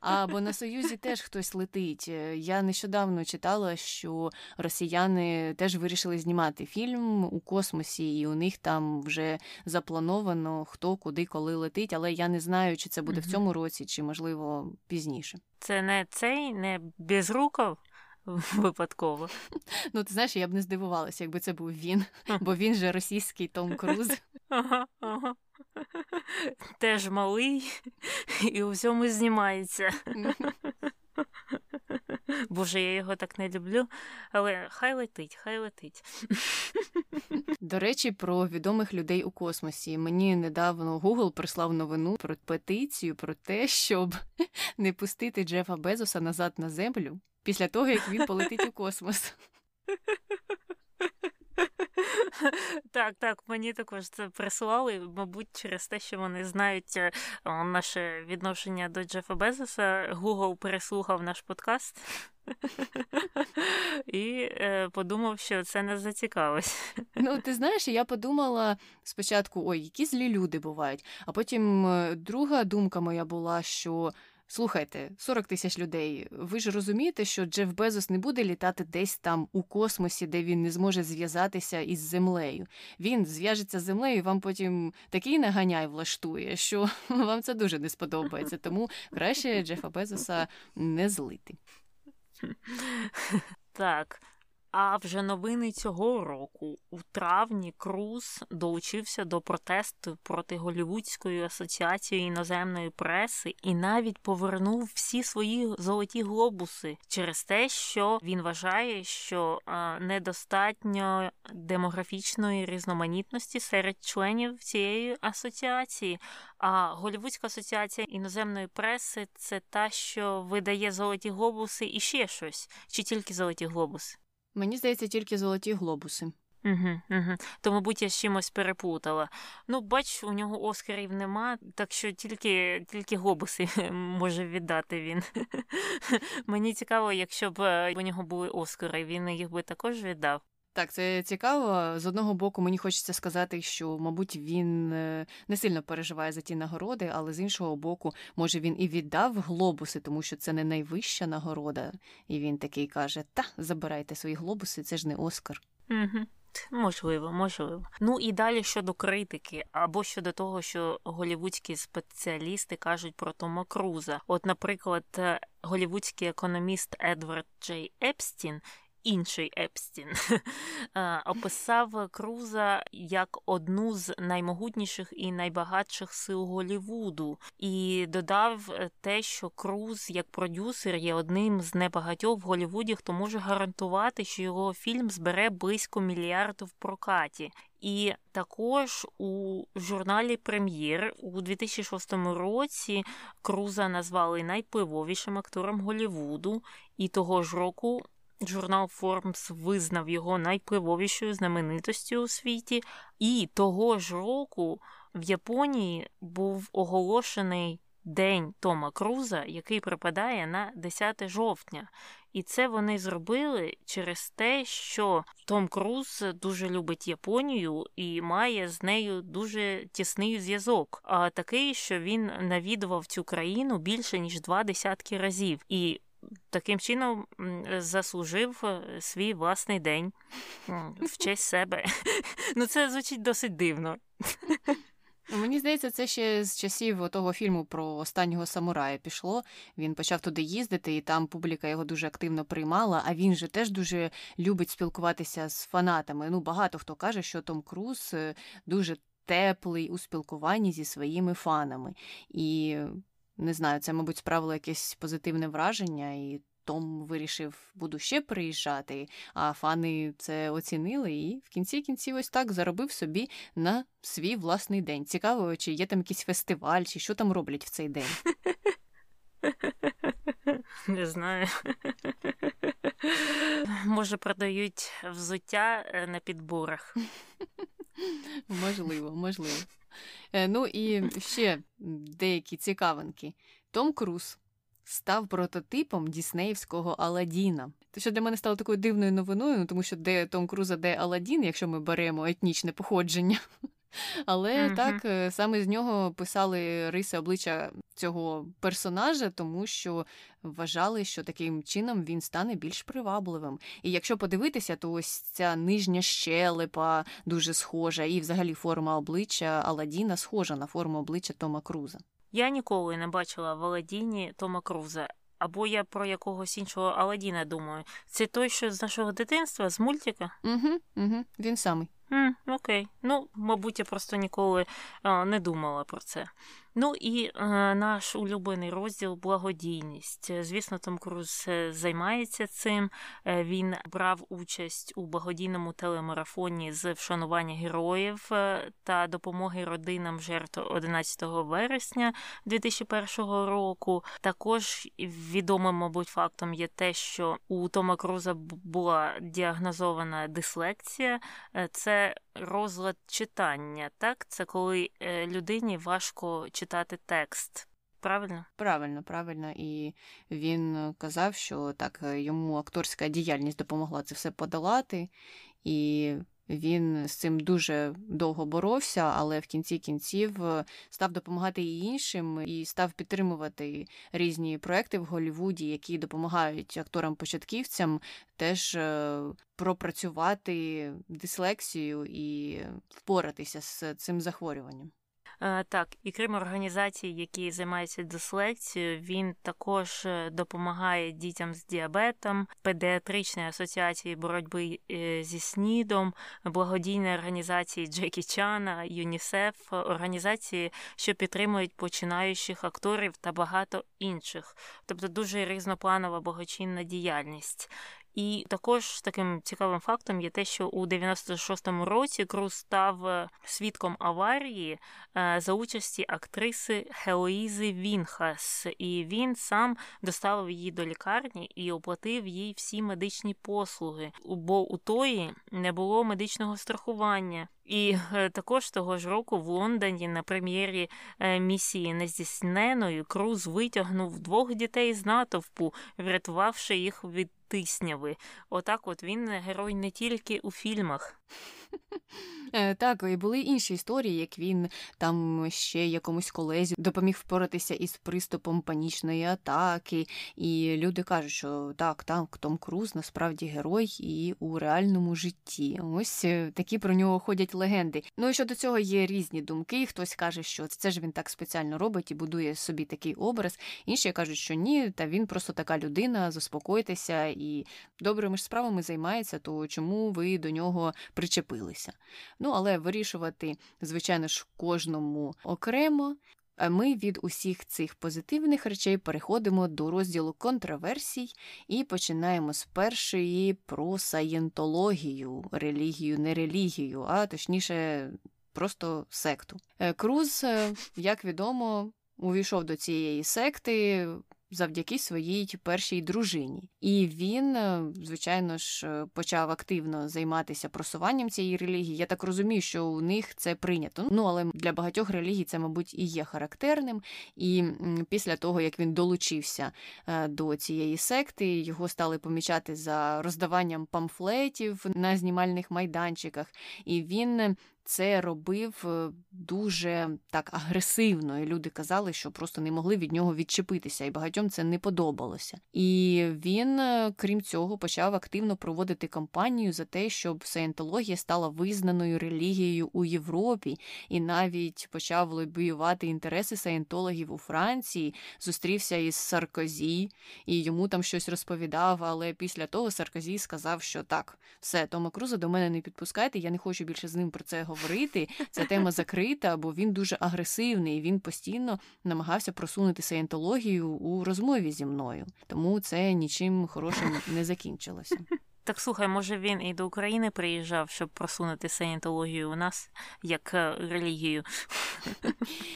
А бо на Союзі теж хтось летить. Е, я нещодавно читала, що росіяни теж вирішили знімати фільм у космосі, і у них там вже заплановано хто куди коли летить, але я не знаю, чи це буде в цьому році, чи можливо пізніше. Це не цей, не безруков? Випадково. Ну, ти знаєш, я б не здивувалася, якби це був він, бо він же російський Том Круз. Ага, ага. Теж малий і у всьому знімається. Боже, я його так не люблю, але хай летить, хай летить. До речі, про відомих людей у космосі. Мені недавно Google прислав новину про петицію про те, щоб не пустити Джефа Безоса назад на землю після того, як він полетить у космос. Так, так, мені також це прислали, мабуть, через те, що вони знають е, наше відношення до Джефа Безоса. Google переслухав наш подкаст і е, подумав, що це не зацікавить. Ну, ти знаєш, я подумала спочатку, ой, які злі люди бувають. А потім е, друга думка моя була, що Слухайте, 40 тисяч людей. Ви ж розумієте, що Джеф Безос не буде літати десь там у космосі, де він не зможе зв'язатися із землею. Він зв'яжеться з землею, і вам потім такий наганяй влаштує, що вам це дуже не сподобається. Тому краще Джефа Безоса не злити. Так. А вже новини цього року у травні Круз долучився до протесту проти Голівудської асоціації іноземної преси і навіть повернув всі свої золоті глобуси через те, що він вважає, що е, недостатньо демографічної різноманітності серед членів цієї асоціації. А Голівудська асоціація іноземної преси це та, що видає золоті глобуси і ще щось, чи тільки золоті глобуси. Мені здається, тільки золоті глобуси. Угу, угу. То, мабуть, я з чимось переплутала. Ну, бач, у нього Оскарів нема, так що тільки тільки глобуси може віддати він. Мені цікаво, якщо б е, у нього були Оскари, він їх би також віддав. Так, це цікаво. З одного боку, мені хочеться сказати, що, мабуть, він е, не сильно переживає за ті нагороди, але з іншого боку, може він і віддав глобуси, тому що це не найвища нагорода. І він такий каже: Та, забирайте свої глобуси, це ж не Оскар. Угу. Можливо, можливо. Ну і далі щодо критики, або щодо того, що голівудські спеціалісти кажуть про Тома Круза. От, наприклад, е, голівудський економіст Едвард Джей Епстін інший Епстін. Описав Круза як одну з наймогутніших і найбагатших сил Голівуду, і додав те, що Круз як продюсер є одним з небагатьох в Голівуді, хто може гарантувати, що його фільм збере близько мільярду в прокаті. І також у журналі Прем'єр у 2006 році Круза назвали найпливовішим актором Голівуду, і того ж року журнал Forbes визнав його найпливовішою знаменитостю у світі. І того ж року в Японії був оголошений День Тома Круза, який припадає на 10 жовтня. І це вони зробили через те, що Том Круз дуже любить Японію і має з нею дуже тісний зв'язок. А такий, що він навідував цю країну більше ніж два десятки разів. І Таким чином заслужив е, свій власний день в честь себе. Ну, це звучить досить дивно. Мені здається, це ще з часів того фільму про останнього самурая пішло. Він почав туди їздити, і там публіка його дуже активно приймала. А він же теж дуже любить спілкуватися з фанатами. Ну, багато хто каже, що Том Круз е, дуже теплий у спілкуванні зі своїми фанами. І не знаю, це, мабуть, справило якесь позитивне враження, і Том вирішив, буду ще приїжджати, а фани це оцінили і в кінці кінців ось так заробив собі на свій власний день. Цікаво, чи є там якийсь фестиваль, чи що там роблять в цей день. Не знаю. Може, продають взуття е, на підборах. Можливо, можливо. Е, ну і ще деякі цікавинки. Том Круз став прототипом Діснеївського Аладдіна. Що для мене стало такою дивною новиною, ну, тому що де Том Круза, де Аладдін, якщо ми беремо етнічне походження. Але mm-hmm. так е, саме з нього писали риси обличчя цього персонажа, тому що вважали, що таким чином він стане більш привабливим. І якщо подивитися, то ось ця нижня щелепа дуже схожа, і взагалі форма обличчя Аладдіна схожа на форму обличчя Тома Круза. Я ніколи не бачила в Аладдіні Тома Круза. Або я про якогось іншого Аладдіна думаю. Це той, що з нашого дитинства, з мультика? Угу, угу, Він самий. Окей. Ну, мабуть, я просто ніколи а, не думала про це. Ну і е, наш улюблений розділ благодійність. Звісно, Том Круз е, займається цим. Е, він брав участь у благодійному телемарафоні з вшанування героїв та допомоги родинам жертв 11 вересня 2001 року. Також відомим, мабуть, фактом є те, що у Тома Круза була діагнозована дислексія. Це розлад читання, так? Це коли е, людині важко читати текст. Правильно? Правильно, правильно. І він казав, що так йому акторська діяльність допомогла це все подолати, і він з цим дуже довго боровся, але в кінці кінців е, став допомагати і іншим, і став підтримувати різні проекти в Голлівуді, які допомагають акторам-початківцям теж е, пропрацювати дислексію і впоратися з цим захворюванням. Е, так, і крім організацій, які займаються дислекцією, він також е, допомагає дітям з діабетом, педіатричної асоціації боротьби е, зі снідом, благодійної організації Джекі Чана, ЮНІСЕФ, організації, що підтримують починаючих акторів та багато інших, тобто дуже різнопланова благочинна діяльність. І також таким цікавим фактом є те, що у 96-му році Круз став е, свідком аварії е, за участі актриси Хелоїзи Вінхас, і він сам доставив її до лікарні і оплатив їй всі медичні послуги, бо у тої не було медичного страхування. І е, також того ж року в Лондоні на прем'єрі місії нездійсненої Круз витягнув двох дітей з натовпу, врятувавши їх від тисняви. Отак, от він герой не тільки у фільмах. Е, так, і були інші історії, як він там ще якомусь колезі допоміг впоратися із приступом панічної атаки. І люди кажуть, що так, так, Том Круз насправді герой і у реальному житті. Ось е, такі про нього ходять легенди. Ну і щодо цього є різні думки. Хтось каже, що це ж він так спеціально робить і будує собі такий образ. Інші кажуть, що ні, та він просто така людина, заспокойтеся і добрими ж справами займається, то чому ви до нього причепилися? Ну, але вирішувати, звичайно ж, кожному окремо. Ми від усіх цих позитивних речей переходимо до розділу контроверсій і починаємо з першої про саєнтологію, релігію, не релігію, а точніше, просто секту. Е, Круз, е, як відомо, увійшов до цієї секти завдяки своїй першій дружині. І він, е, звичайно ж, е, почав активно займатися просуванням цієї релігії. Я так розумію, що у них це прийнято. Ну але для багатьох релігій це, мабуть, і є характерним. І після того, як він долучився е, до цієї секти, його стали помічати за роздаванням памфлетів на знімальних майданчиках, і він це робив е, дуже так агресивно. і Люди казали, що просто не могли від нього відчепитися, і багатьом це не подобалося. І він, е, крім цього, почав активно проводити кампанію за те, щоб саєнтологія стала визнаною релігією у Європі, і навіть почав лобіювати інтереси саєнтологів у Франції, зустрівся із Саркозі, і йому там щось розповідав. Але після того Саркозі сказав, що так, все, Тома Круза до мене не підпускайте, я не хочу більше з ним про це говорити говорити. Ця тема закрита, бо він дуже агресивний. Він постійно намагався просунути саєнтологію у розмові зі мною. Тому це нічим хорошим не закінчилося. Так слухай, може він і до України приїжджав, щоб просунути саєнтологію у нас як е, релігію.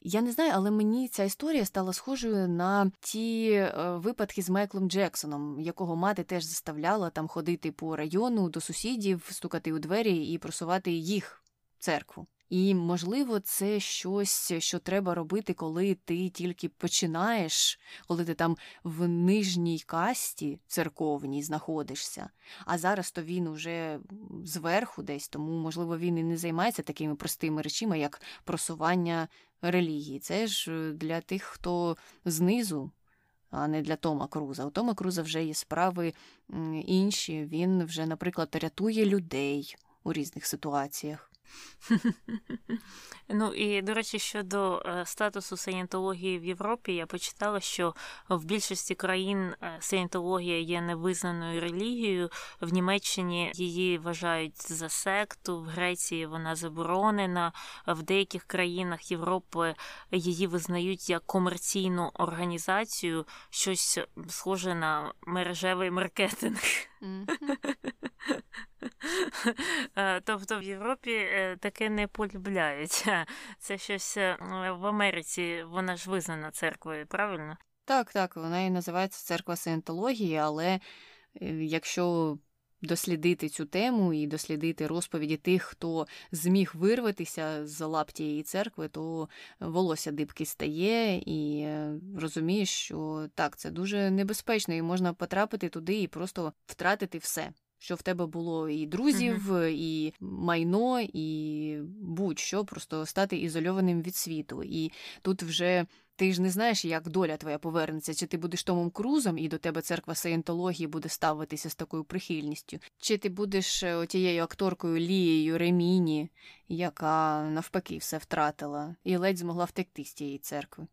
Я не знаю, але мені ця історія стала схожою на ті е, випадки з Майклом Джексоном, якого мати теж заставляла там ходити по району до сусідів, стукати у двері і просувати їх церкву. І, можливо, це щось, що треба робити, коли ти тільки починаєш, коли ти там в нижній касті церковній знаходишся. А зараз то він уже зверху десь, тому, можливо, він і не займається такими простими речами, як просування релігії. Це ж е, для тих, хто знизу. А не для Тома Круза. У Тома Круза вже є справи інші. Він вже, наприклад, рятує людей у різних ситуаціях. Ну і до речі, щодо е, статусу саєнтології в Європі, я почитала, що в більшості країн е, саєнтологія є невизнаною релігією. В Німеччині її вважають за секту, в Греції вона заборонена. В деяких країнах Європи її визнають як комерційну організацію, щось схоже на мережевий маркетинг. Е, тобто в Європі е, таке не полюбляють. Це щось е, в Америці, вона ж визнана церквою, правильно? Так, так, вона і називається церква саєнтології, але якщо дослідити цю тему і дослідити розповіді тих, хто зміг вирватися з лап тієї церкви, то волосся дибки стає і розумієш, що так, це дуже небезпечно, і можна потрапити туди і просто втратити все що в тебе було і друзів, uh-huh. і майно, і будь-що, просто стати ізольованим від світу. І тут вже. Ти ж не знаєш, як доля твоя повернеться, чи ти будеш Томом Крузом, і до тебе церква саєнтології буде ставитися з такою прихильністю, чи ти будеш е, тією акторкою Лією Реміні, яка навпаки все втратила, і ледь змогла втекти з тієї церкви.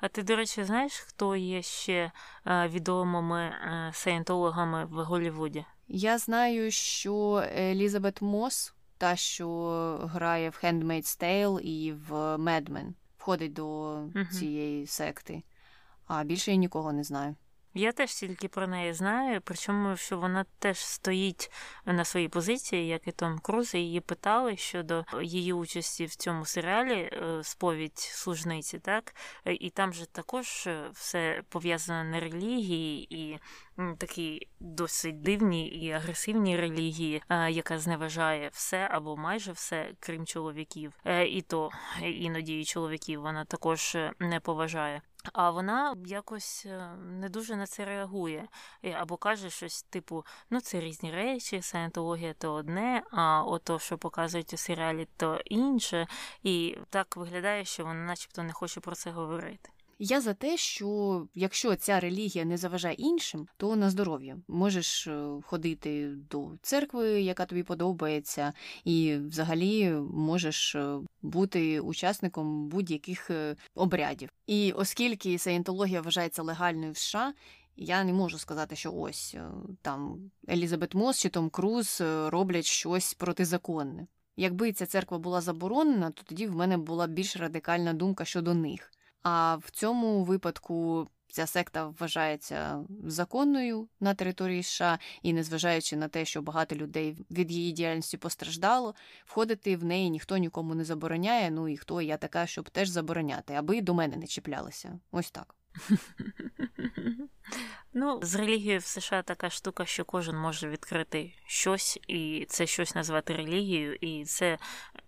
А ти, до речі, знаєш, хто є ще е, відомими е, саєнтологами в Голлівуді? Я знаю, що Елізабет Мос, та, що грає в Handmaid's Tale і в Mad Men, входить до uh цієї секти, а більше я нікого не знаю. Я теж тільки про неї знаю, причому що вона теж стоїть на своїй позиції, як і Том Круз, і її питали щодо її участі в цьому серіалі е, Сповідь служниці, так? І там же також е, все пов'язано на релігії і такі досить дивні і агресивні релігії, яка зневажає все або майже все, крім чоловіків, е, і то іноді і чоловіків вона також не поважає. А вона якось е, не дуже на це реагує. Або каже щось типу: ну це різні речі, саєнтологія то одне, а ото, що показують у серіалі, то інше. І так виглядає, що вона, начебто, не хоче про це говорити. Я за те, що якщо ця релігія не заважає іншим, то на здоров'я можеш е, ходити до церкви, яка тобі подобається, і взагалі можеш е, бути учасником будь-яких е, обрядів. І оскільки саєнтологія вважається легальною в США. Я не можу сказати, що ось там Елізабет Мос чи Том Круз роблять щось протизаконне. Якби ця церква була заборонена, то тоді в мене була більш радикальна думка щодо них. А в цьому випадку ця секта вважається законною на території США, і незважаючи на те, що багато людей від її діяльності постраждало, входити в неї ніхто нікому не забороняє. Ну і хто я така, щоб теж забороняти, аби до мене не чіплялися. Ось так. Ну, з релігією в США така штука, що кожен може відкрити щось, і це щось назвати релігією, і це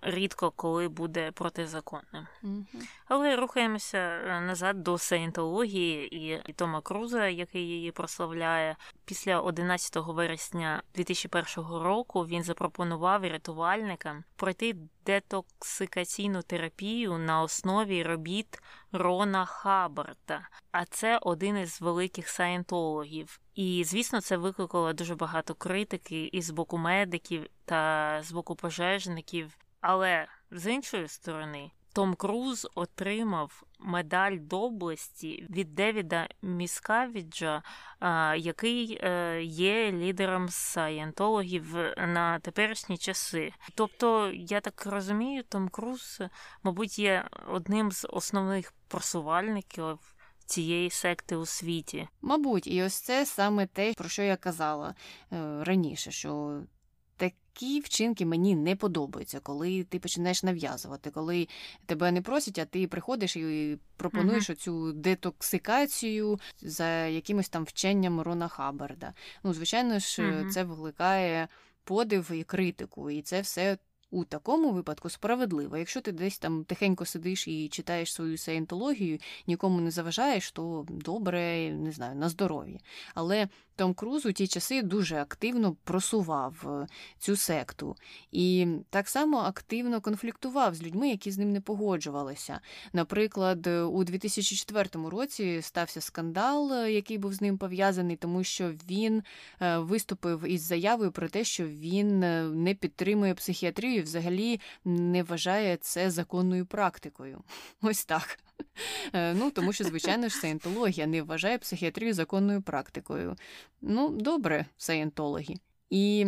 рідко коли буде протизаконним. Mm-hmm. Але рухаємося е, назад до саєнтології і Тома Круза, який її прославляє. Після 11 вересня 2001 року він запропонував рятувальникам пройти детоксикаційну терапію на основі робіт Рона Хаббарта. А це один із великих саєнтологів. І, звісно, це викликало дуже багато критики і з боку медиків та з боку пожежників. Але з іншої сторони, Том Круз отримав медаль доблесті від Девіда Міскавіджа, який е, є лідером саєнтологів на теперішні часи. Тобто, я так розумію, Том Круз, мабуть, є одним з основних просувальників. Цієї секти у світі, мабуть, і ось це саме те, про що я казала е, раніше, що такі вчинки мені не подобаються, коли ти починаєш нав'язувати, коли тебе не просять, а ти приходиш і пропонуєш uh-huh. оцю детоксикацію за якимось там вченням Рона Хаббарда. Ну, звичайно ж, uh-huh. це викликає подив і критику, і це все у такому випадку справедливо. Якщо ти десь там тихенько сидиш і читаєш свою саєнтологію, нікому не заважаєш, то добре, не знаю, на здоров'я. Але Том Круз у ті часи дуже активно просував е, цю секту і так само активно конфліктував з людьми, які з ним не погоджувалися. Наприклад, у 2004 році стався скандал, е, який був з ним пов'язаний, тому що він е, виступив із заявою про те, що він не підтримує психіатрію і взагалі не вважає це законною практикою. Ось так. Е, ну, Тому що, звичайно ж, саєнтологія не вважає психіатрію законною практикою. Ну, добре, саєнтологи. І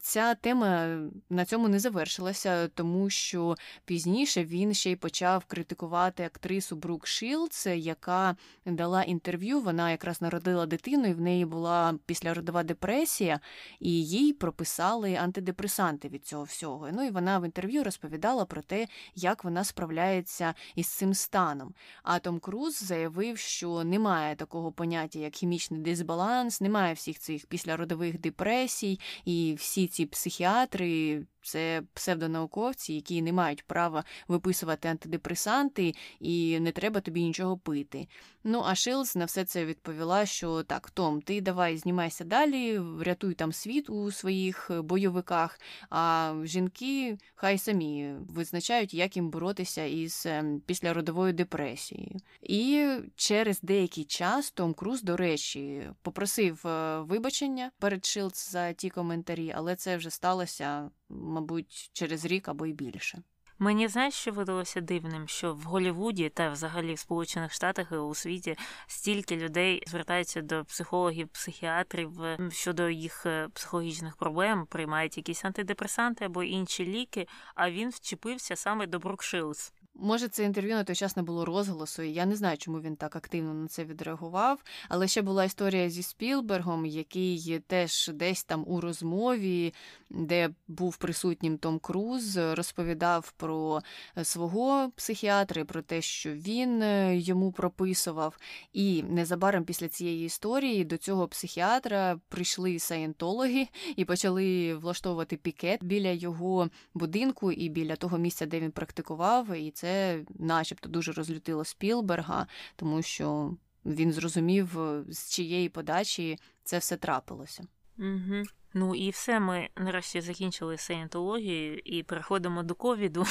ця тема на цьому не завершилася, тому що пізніше він ще й почав критикувати актрису Брук Шілдс, яка дала інтерв'ю. Вона якраз народила дитину, і в неї була післяродова депресія, і їй прописали антидепресанти від цього всього. Ну і вона в інтерв'ю розповідала про те, як вона справляється із цим станом. А Том Круз заявив, що немає такого поняття, як хімічний дисбаланс, немає всіх цих післяродових депресій і всі ці психіатри це псевдонауковці, які не мають права виписувати антидепресанти, і не треба тобі нічого пити. Ну а Шилз на все це відповіла, що так, Том, ти давай знімайся далі, врятуй там світ у своїх бойовиках, а жінки хай самі визначають, як їм боротися із ем, післяродовою депресією. І через деякий час Том Круз, до речі, попросив е, вибачення перед Шилз за ті коментарі, але це вже сталося мабуть, через рік або й більше. Мені знаєш, що видалося дивним, що в Голівуді та взагалі в Сполучених Штатах і у світі стільки людей звертаються до психологів, психіатрів щодо їх е, психологічних проблем, приймають якісь антидепресанти або інші ліки. А він вчепився саме до Брукшилс. Може, це інтерв'ю на той час не було розголосу, і я не знаю, чому він так активно на це відреагував. Але ще була історія зі Спілбергом, який теж десь там у розмові, де був присутнім Том Круз, розповідав про свого психіатра, про те, що він е, йому прописував. І незабаром після цієї історії до цього психіатра прийшли саєнтологи і почали влаштовувати пікет біля його будинку і біля того місця, де він практикував. І це це, начебто, дуже розлютило Спілберга, тому що він зрозумів, з чиєї подачі це все трапилося. Угу. Ну і все, ми нарешті закінчили саєнтологію і переходимо до ковіду.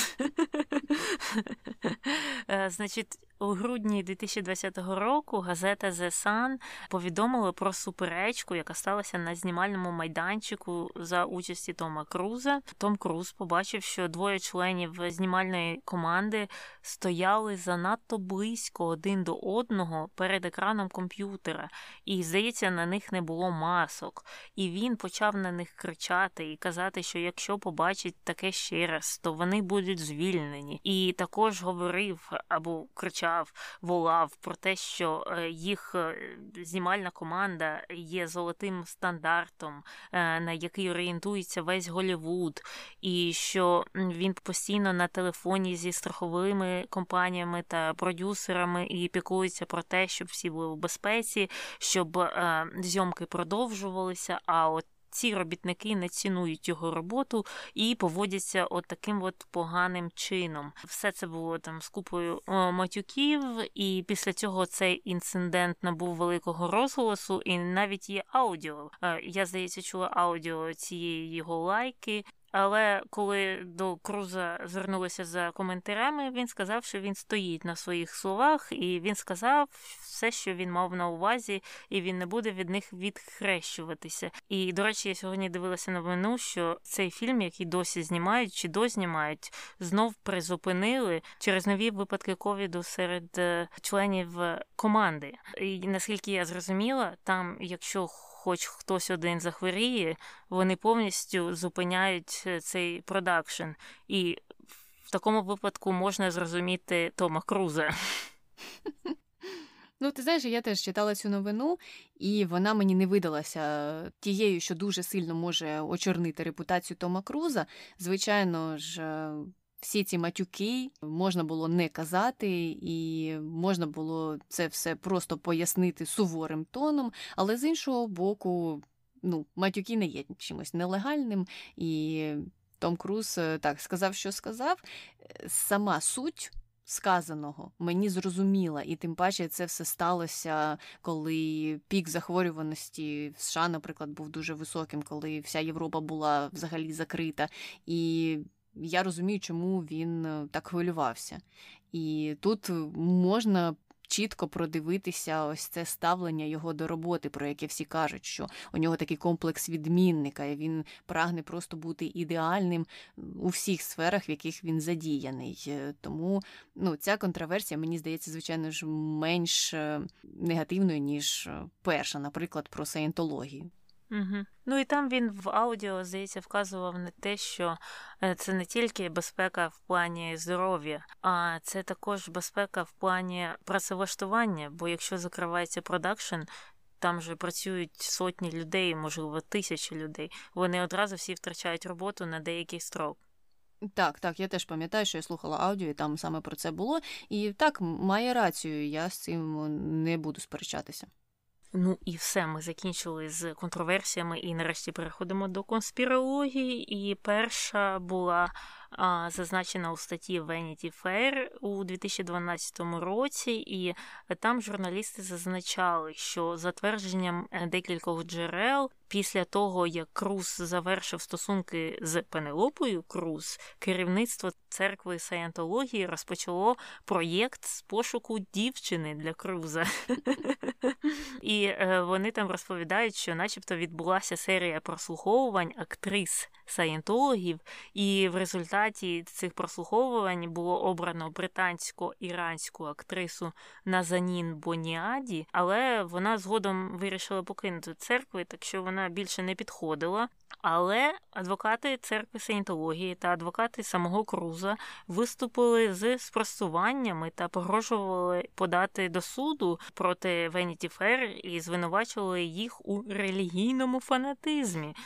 Е, значить, у грудні 2020 року газета The Sun повідомила про суперечку, яка сталася на знімальному майданчику за участі Тома Круза. Том Круз побачив, що двоє членів знімальної команди стояли занадто близько один до одного перед екраном комп'ютера, і здається, на них не було масок. І він почав на них кричати і казати, що якщо побачить таке ще раз, то вони будуть звільнені. І також говорив або кричав кричав, волав про те, що е, їх е, знімальна команда є золотим стандартом, е, на який орієнтується весь Голівуд, і що він постійно на телефоні зі страховими компаніями та продюсерами і піклується про те, щоб всі були в безпеці, щоб зйомки продовжувалися. А от ці робітники не цінують його роботу і поводяться от таким от поганим чином. Все це було там з купою матюків, і після цього цей інцидент набув великого розголосу, і навіть є аудіо. Е, я здається, чула аудіо цієї його лайки. Але коли до Круза звернулися за коментарями, він сказав, що він стоїть на своїх словах, і він сказав все, що він мав на увазі, і він не буде від них відхрещуватися. І до речі, я сьогодні дивилася новину, що цей фільм, який досі знімають чи дознімають, знов призупинили через нові випадки ковіду серед е, членів команди. І наскільки я зрозуміла, там, якщо хоч хтось один захворіє, вони повністю зупиняють е, цей продакшн. І в такому випадку можна зрозуміти Тома Круза. Ну, ти знаєш, я теж читала цю новину, і вона мені не видалася тією, що дуже сильно може очорнити репутацію Тома Круза. Звичайно ж, е, всі ці матюки можна було не казати, і можна було це все просто пояснити суворим тоном, але з іншого боку, ну, матюки не є чимось нелегальним, і Том Круз е, так сказав, що сказав. Сама суть. Сказаного мені зрозуміла, і тим паче це все сталося, коли пік захворюваності в США, наприклад, був дуже високим, коли вся Європа була взагалі закрита. І я розумію, чому він е, так хвилювався. І тут можна. Чітко продивитися ось це ставлення його до роботи, про яке всі кажуть, що у нього такий комплекс відмінника, і він прагне просто бути ідеальним у всіх сферах, в яких він задіяний. Е, тому ну, ця контроверсія, мені здається, звичайно ж менш е, негативною, ніж перша, наприклад, про саєнтологію. Угу. Ну і там він в аудіо, здається, вказував на те, що е, це не тільки безпека в плані здоров'я, а це також безпека в плані працевлаштування. Бо якщо закривається продакшн, там же працюють сотні людей, можливо, тисячі людей. Вони одразу всі втрачають роботу на деякий строк. Так, так, я теж пам'ятаю, що я слухала аудіо, і там саме про це було. І так, має рацію, я з цим не буду сперечатися. Ну і все, ми закінчили з контроверсіями, і нарешті переходимо до конспірології. І перша була а, зазначена у статті Vanity Fair у 2012 році, і там журналісти зазначали, що за твердженням е, декількох джерел Після того, як Круз завершив стосунки з Пенелопою Круз, керівництво церкви саєнтології розпочало проєкт з пошуку дівчини для Круза. І е, вони там розповідають, що, начебто, відбулася серія прослуховувань актрис саєнтологів, і в результаті цих прослуховувань було обрано британсько-іранську актрису Назанін Боніаді, але вона згодом вирішила покинути церкву, так що вона вона більше не підходила. Але адвокати церкви саєнтології та адвокати самого Круза виступили з спростуваннями та погрожували подати до суду проти Vanity Fair і звинувачували їх у релігійному фанатизмі.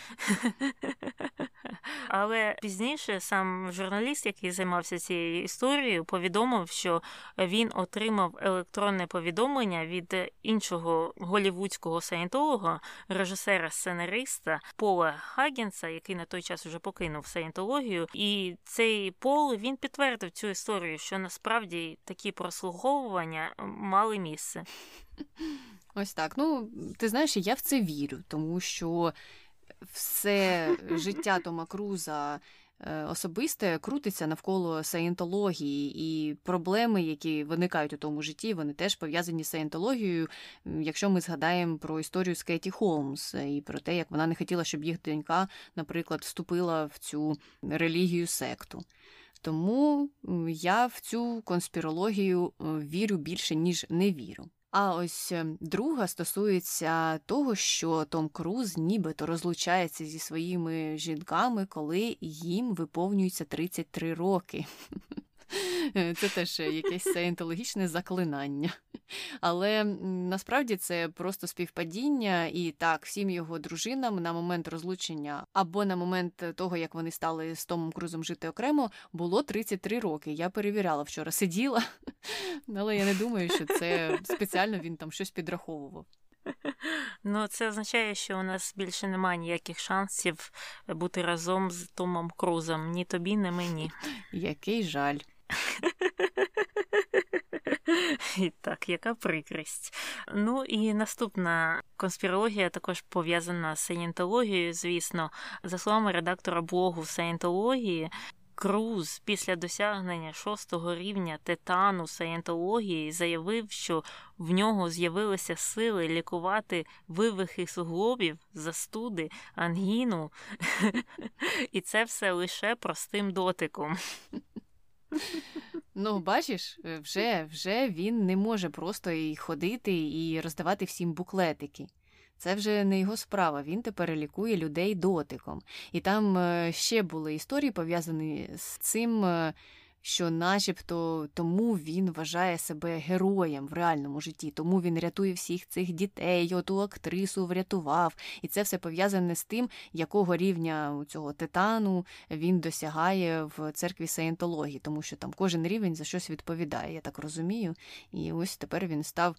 Але пізніше сам журналіст, який займався цією історією, повідомив, що він отримав електронне повідомлення від іншого голівудського саєнтолога, режисера сценариста Пола Хагенса, який на той час вже покинув саєнтологію. І цей Пол він підтвердив цю історію, що насправді такі прослуговування мали місце. Ось так. Ну, ти знаєш, я в це вірю, тому що все життя Тома Круза особисте крутиться навколо саєнтології, і проблеми, які виникають у тому житті, вони теж пов'язані з саєнтологією. Якщо ми згадаємо про історію з Кеті Холмс і про те, як вона не хотіла, щоб їх донька, наприклад, вступила в цю релігію секту. Тому я в цю конспірологію е, вірю більше, ніж не вірю. А ось ем, друга стосується того, що Том Круз нібито розлучається зі своїми жінками, коли їм виповнюється 33 роки. Це теж якесь саєнтологічне заклинання. Але насправді це просто співпадіння, і так, всім його дружинам на момент розлучення або на момент того, як вони стали з Томом Крузом жити окремо, було 33 роки. Я перевіряла вчора, сиділа, але я не думаю, що це спеціально він там щось підраховував. Ну, це означає, що у нас більше немає ніяких шансів бути разом з Томом Крузом. Ні тобі, ні мені. Який жаль. І так, яка прикрість. Ну і наступна конспірологія також пов'язана з саєнтологією, звісно, за словами редактора блогу саєнтології. Круз після досягнення шостого рівня титану саєнтології заявив, що в нього з'явилися сили лікувати вивихи суглобів, застуди, ангіну, і це все лише простим дотиком. Ну, бачиш, е, вже вже він не може просто і ходити і роздавати всім буклетики. Це вже не його справа. Він тепер лікує людей дотиком. І там е, ще були історії пов'язані з цим е, що, начебто, тому він вважає себе героєм в реальному житті, тому він рятує всіх цих дітей, оту актрису врятував. І це все пов'язане з тим, якого рівня цього титану він досягає в церкві саєнтології, тому що там кожен рівень за щось відповідає, я так розумію. І ось тепер він став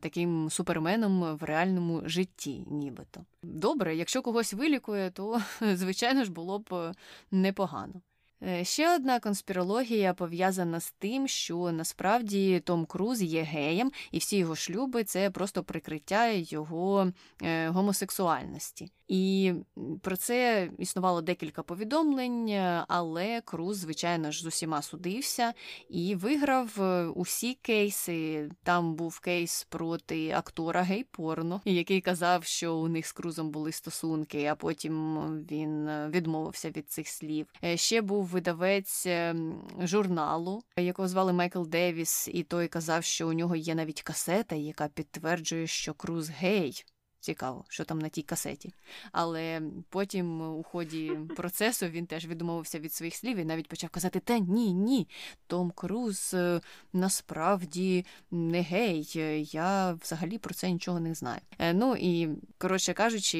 таким суперменом в реальному житті, нібито. Добре, якщо когось вилікує, то звичайно ж було б е, непогано. Е, ще одна конспірологія пов'язана з тим, що насправді Том Круз є геєм, і всі його шлюби це просто прикриття його е, гомосексуальності. І про це існувало декілька повідомлень, але Круз, звичайно ж, з усіма судився і виграв е, усі кейси. Там був кейс проти актора гей-порно, який казав, що у них з Крузом були стосунки, а потім він відмовився від цих слів. Ще був видавець ем, журналу, якого звали Майкл Девіс, і той казав, що у нього є навіть касета, яка підтверджує, що Круз гей. Цікаво, що там на тій касеті. Але потім у ході процесу він теж відмовився від своїх слів і навіть почав казати: Та ні, ні, Том Круз е, насправді не гей, я взагалі про це нічого не знаю. Е, ну і коротше кажучи,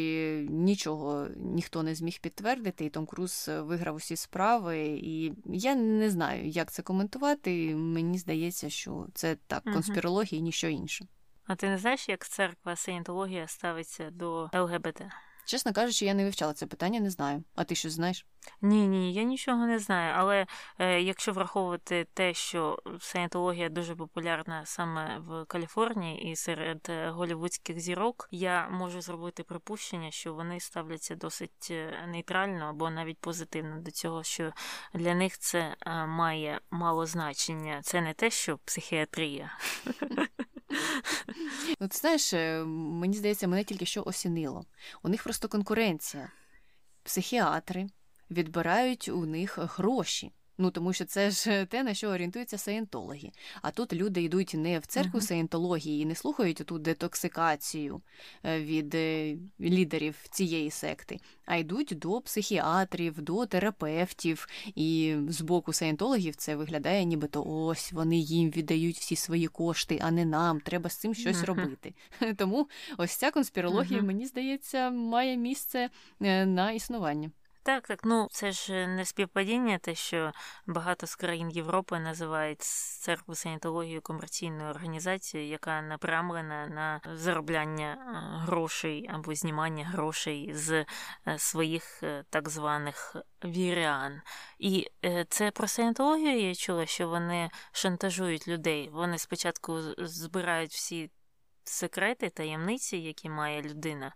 нічого ніхто не зміг підтвердити, і Том Круз виграв усі справи. І я не знаю, як це коментувати. Мені здається, що це так конспірологія і ніщо інше. А ти не знаєш, як церква саєнтологія ставиться до ЛГБТ? Чесно кажучи, я не вивчала це питання, не знаю. А ти що знаєш? Ні, ні, я нічого не знаю. Але е, якщо враховувати те, що саєнтологія дуже популярна саме в Каліфорнії і серед е, голівудських зірок, я можу зробити припущення, що вони ставляться досить е, нейтрально або навіть позитивно до цього, що для них це е, має мало значення. Це не те, що психіатрія. Ну, ти знаєш, е, мені здається, мене тільки що осінило. У них просто конкуренція. Психіатри відбирають у них гроші. Ну тому що це ж те, на що орієнтуються саєнтологи. А тут люди йдуть не в церкву uh-huh. саєнтології і не слухають ту детоксикацію е, від е, лідерів цієї секти, а йдуть до психіатрів, до терапевтів. І з боку саєнтологів це виглядає, нібито ось вони їм віддають всі свої кошти, а не нам. Треба з цим щось uh-huh. робити. Тому ось ця конспірологія, uh-huh. мені здається, має місце е, на існування. Так, так, ну це ж не співпадіння, те, що багато з країн Європи називають церкву санітологію комерційною організацією, яка напрямлена на заробляння е, грошей або знімання грошей з е, своїх е, так званих вірян. І це про санітологію я чула, що вони шантажують людей. Вони спочатку збирають всі. Секрети, таємниці, які має людина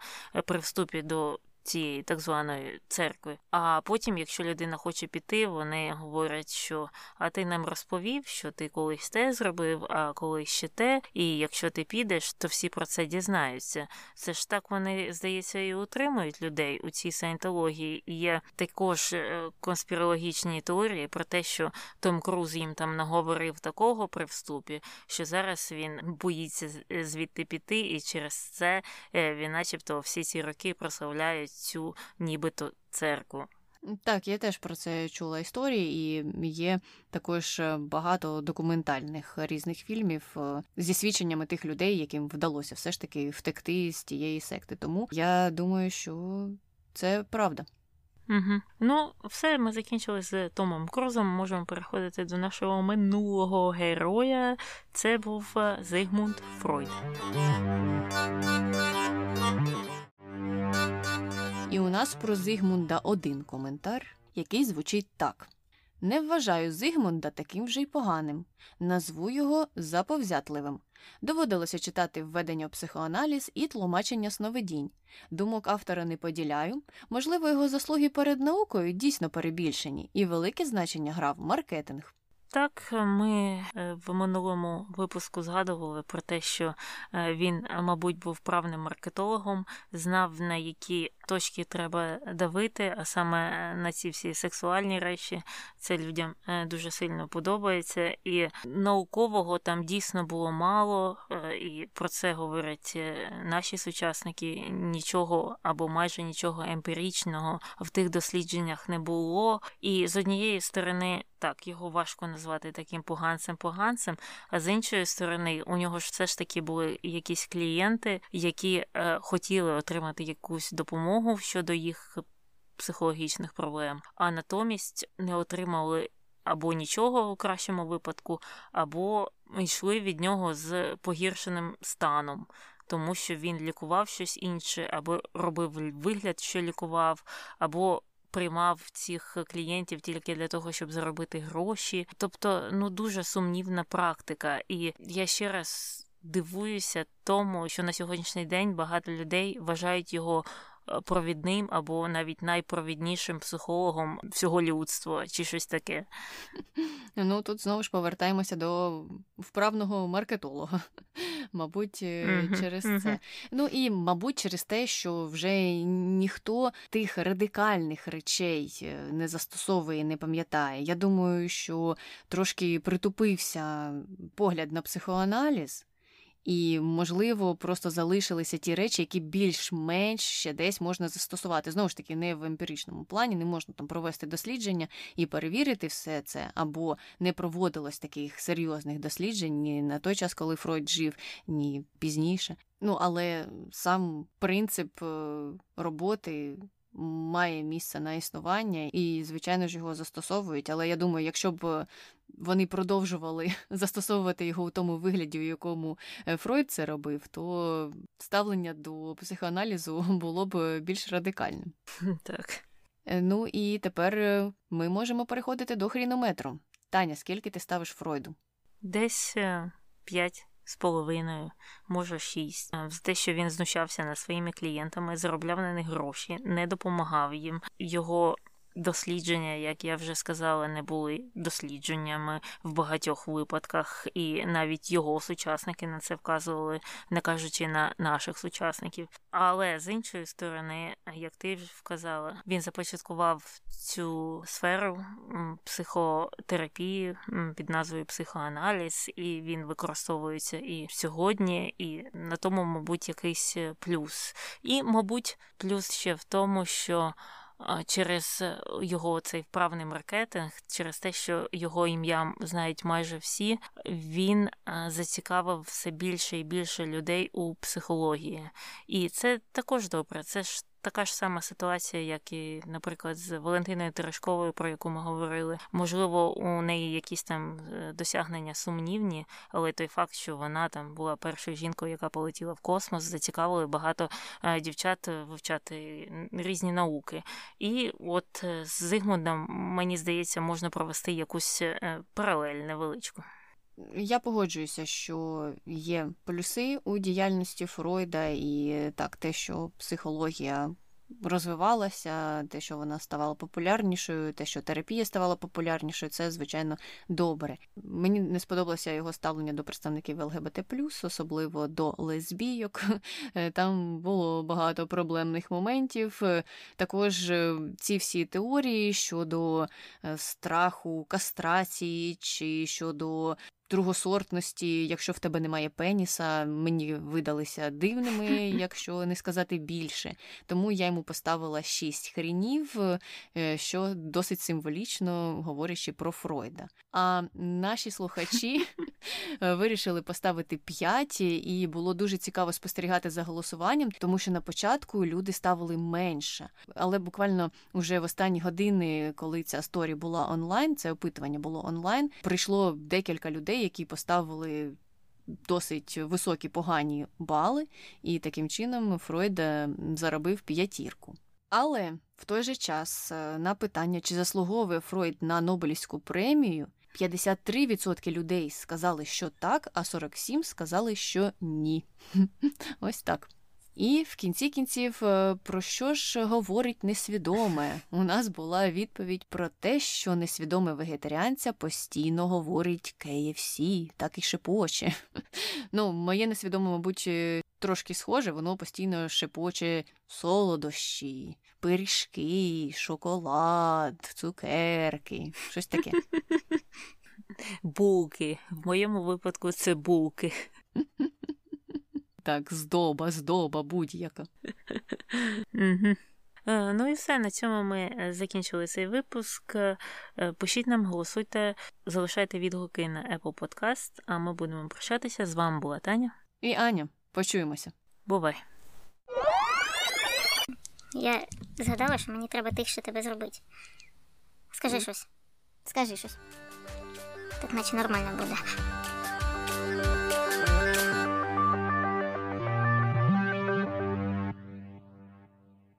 при вступі до цієї так званої церкви. А потім, якщо людина хоче піти, вони говорять, що а ти нам розповів, що ти колись те зробив, а колись ще те, і якщо ти підеш, то всі про це дізнаються. Це ж так вони, здається, і утримують людей у цій саєнтології. Є також е, конспірологічні теорії про те, що Том Круз їм там наговорив такого при вступі, що зараз він боїться звідти піти, і через це е, він, начебто, всі ці роки прославляють цю нібито церкву. Так, я теж про це чула історії, і є також е, багато документальних різних фільмів е, зі свідченнями тих людей, яким вдалося все ж таки втекти з тієї секти. Тому я думаю, що це правда. Угу. Ну, все, ми закінчили з Томом Крузом. Можемо переходити до нашого минулого героя. Це був е, Зигмунд Фройд. Нас про Зигмунда один коментар, який звучить так: Не вважаю Зигмунда таким вже й поганим, назву його заповзятливим. Доводилося читати введення в психоаналіз і тлумачення сновидінь. Думок автора не поділяю. Можливо, його заслуги перед наукою дійсно перебільшені, і велике значення грав маркетинг. Так, ми е, в минулому випуску згадували про те, що е, він, мабуть, був правним маркетологом, знав на які точки треба давити, а саме е, на ці всі сексуальні речі. Це людям дуже сильно подобається. І наукового там дійсно було мало, і про це говорять наші сучасники. Нічого або майже нічого емпіричного в тих дослідженнях не було. І з однієї сторони, так, його важко назвати таким поганцем-поганцем, а з іншої сторони, у нього ж все ж таки були якісь клієнти, які е, хотіли отримати якусь допомогу щодо їх психологічних проблем, а натомість не отримали. Або нічого у кращому випадку, або йшли від нього з погіршеним станом, тому що він лікував щось інше, або робив вигляд, що лікував, або приймав цих клієнтів тільки для того, щоб заробити гроші. Тобто, ну дуже сумнівна практика. І я ще раз дивуюся тому, що на сьогоднішній день багато людей вважають його. Провідним або навіть найпровіднішим психологом всього людства, чи щось таке. Ну тут знову ж повертаємося до вправного маркетолога мабуть, mm-hmm. через mm-hmm. це. Ну і, мабуть, через те, що вже ніхто тих радикальних речей е, не застосовує, не пам'ятає. Я думаю, що трошки притупився погляд на психоаналіз. І, можливо, просто залишилися ті речі, які більш-менш ще десь можна застосувати. Знову ж таки, не в емпіричному плані, не можна там провести дослідження і перевірити все це, або не проводилось таких серйозних досліджень ні на той час, коли Фройд жив, ні пізніше. Ну, але сам принцип е, роботи має місце на існування, і, звичайно ж, його застосовують. Але я думаю, якщо б е, вони продовжували застосовувати його в тому вигляді, в якому е, Фройд це робив, то ставлення до психоаналізу було б більш радикальним. Так. Е, ну і тепер ми можемо переходити до хрінометру. Таня, скільки ти ставиш Фройду? Десь п'ять з половиною, може шість, за те, що він знущався над своїми клієнтами, заробляв на них гроші, не допомагав їм. Його дослідження, як я вже сказала, не були дослідженнями в багатьох випадках, і навіть його сучасники на це вказували, не кажучи на наших сучасників. Але з іншої сторони, як ти вже вказала, він започаткував цю сферу психотерапії під назвою психоаналіз, і він використовується і сьогодні, і на тому, мабуть, якийсь плюс. І, мабуть, плюс ще в тому, що через е, його цей вправний маркетинг, через те, що його ім'я знають майже всі, він е, зацікавив все більше і більше людей у психології. І це також добре. Це ж така ж сама ситуація, як і, наприклад, з Валентиною Терешковою, про яку ми говорили. Можливо, у неї якісь там е, досягнення сумнівні, але той факт, що вона там була першою жінкою, яка полетіла в космос, зацікавили багато е, дівчат вивчати різні науки. І от з Зигмундом, мені здається, можна провести якусь паралель невеличку. Я погоджуюся, що є плюси у діяльності Фройда, і так, те, що психологія розвивалася, те, що вона ставала популярнішою, те, що терапія ставала популярнішою, це звичайно добре. Мені не сподобалося його ставлення до представників ЛГБТ, особливо до лесбійок. Там було багато проблемних моментів. Також е, ці всі теорії щодо е, страху, кастрації чи щодо другосортності, якщо в тебе немає пеніса, мені видалися дивними, якщо не сказати більше. Тому я йому поставила шість хрінів, е, що досить символічно говорячи про Фройда. А наші слухачі вирішили поставити п'ять, і було дуже цікаво спостерігати за голосуванням, тому що на початку люди ставили менше. Але буквально вже в останні години, коли ця сторі була онлайн, це опитування було онлайн, прийшло декілька людей людей, які поставили досить високі погані бали, і таким чином Фройд заробив п'ятірку. Але в той же час е, на питання, чи заслуговує Фройд на Нобелівську премію, 53% людей сказали, що так, а 47% сказали, що ні. Ось так. І в кінці кінців, е, про що ж говорить несвідоме? У нас була відповідь про те, що несвідоме вегетаріанця постійно говорить KFC, так і шепоче. Ну, моє несвідоме, мабуть, е, трошки схоже, воно постійно шепоче солодощі, пиріжки, шоколад, цукерки, щось таке. Булки. В моєму випадку це булки так, здоба, здоба, будь-яка. Е, ну і все, на цьому ми е, закінчили цей випуск. Е, пишіть нам, голосуйте, залишайте відгуки на Apple Podcast, а ми будемо прощатися. З вами була Таня. І Аня. Почуємося. Бувай. Я згадала, що мені треба тихше тебе зробити. Скажи щось. Скажи щось. Так наче нормально буде.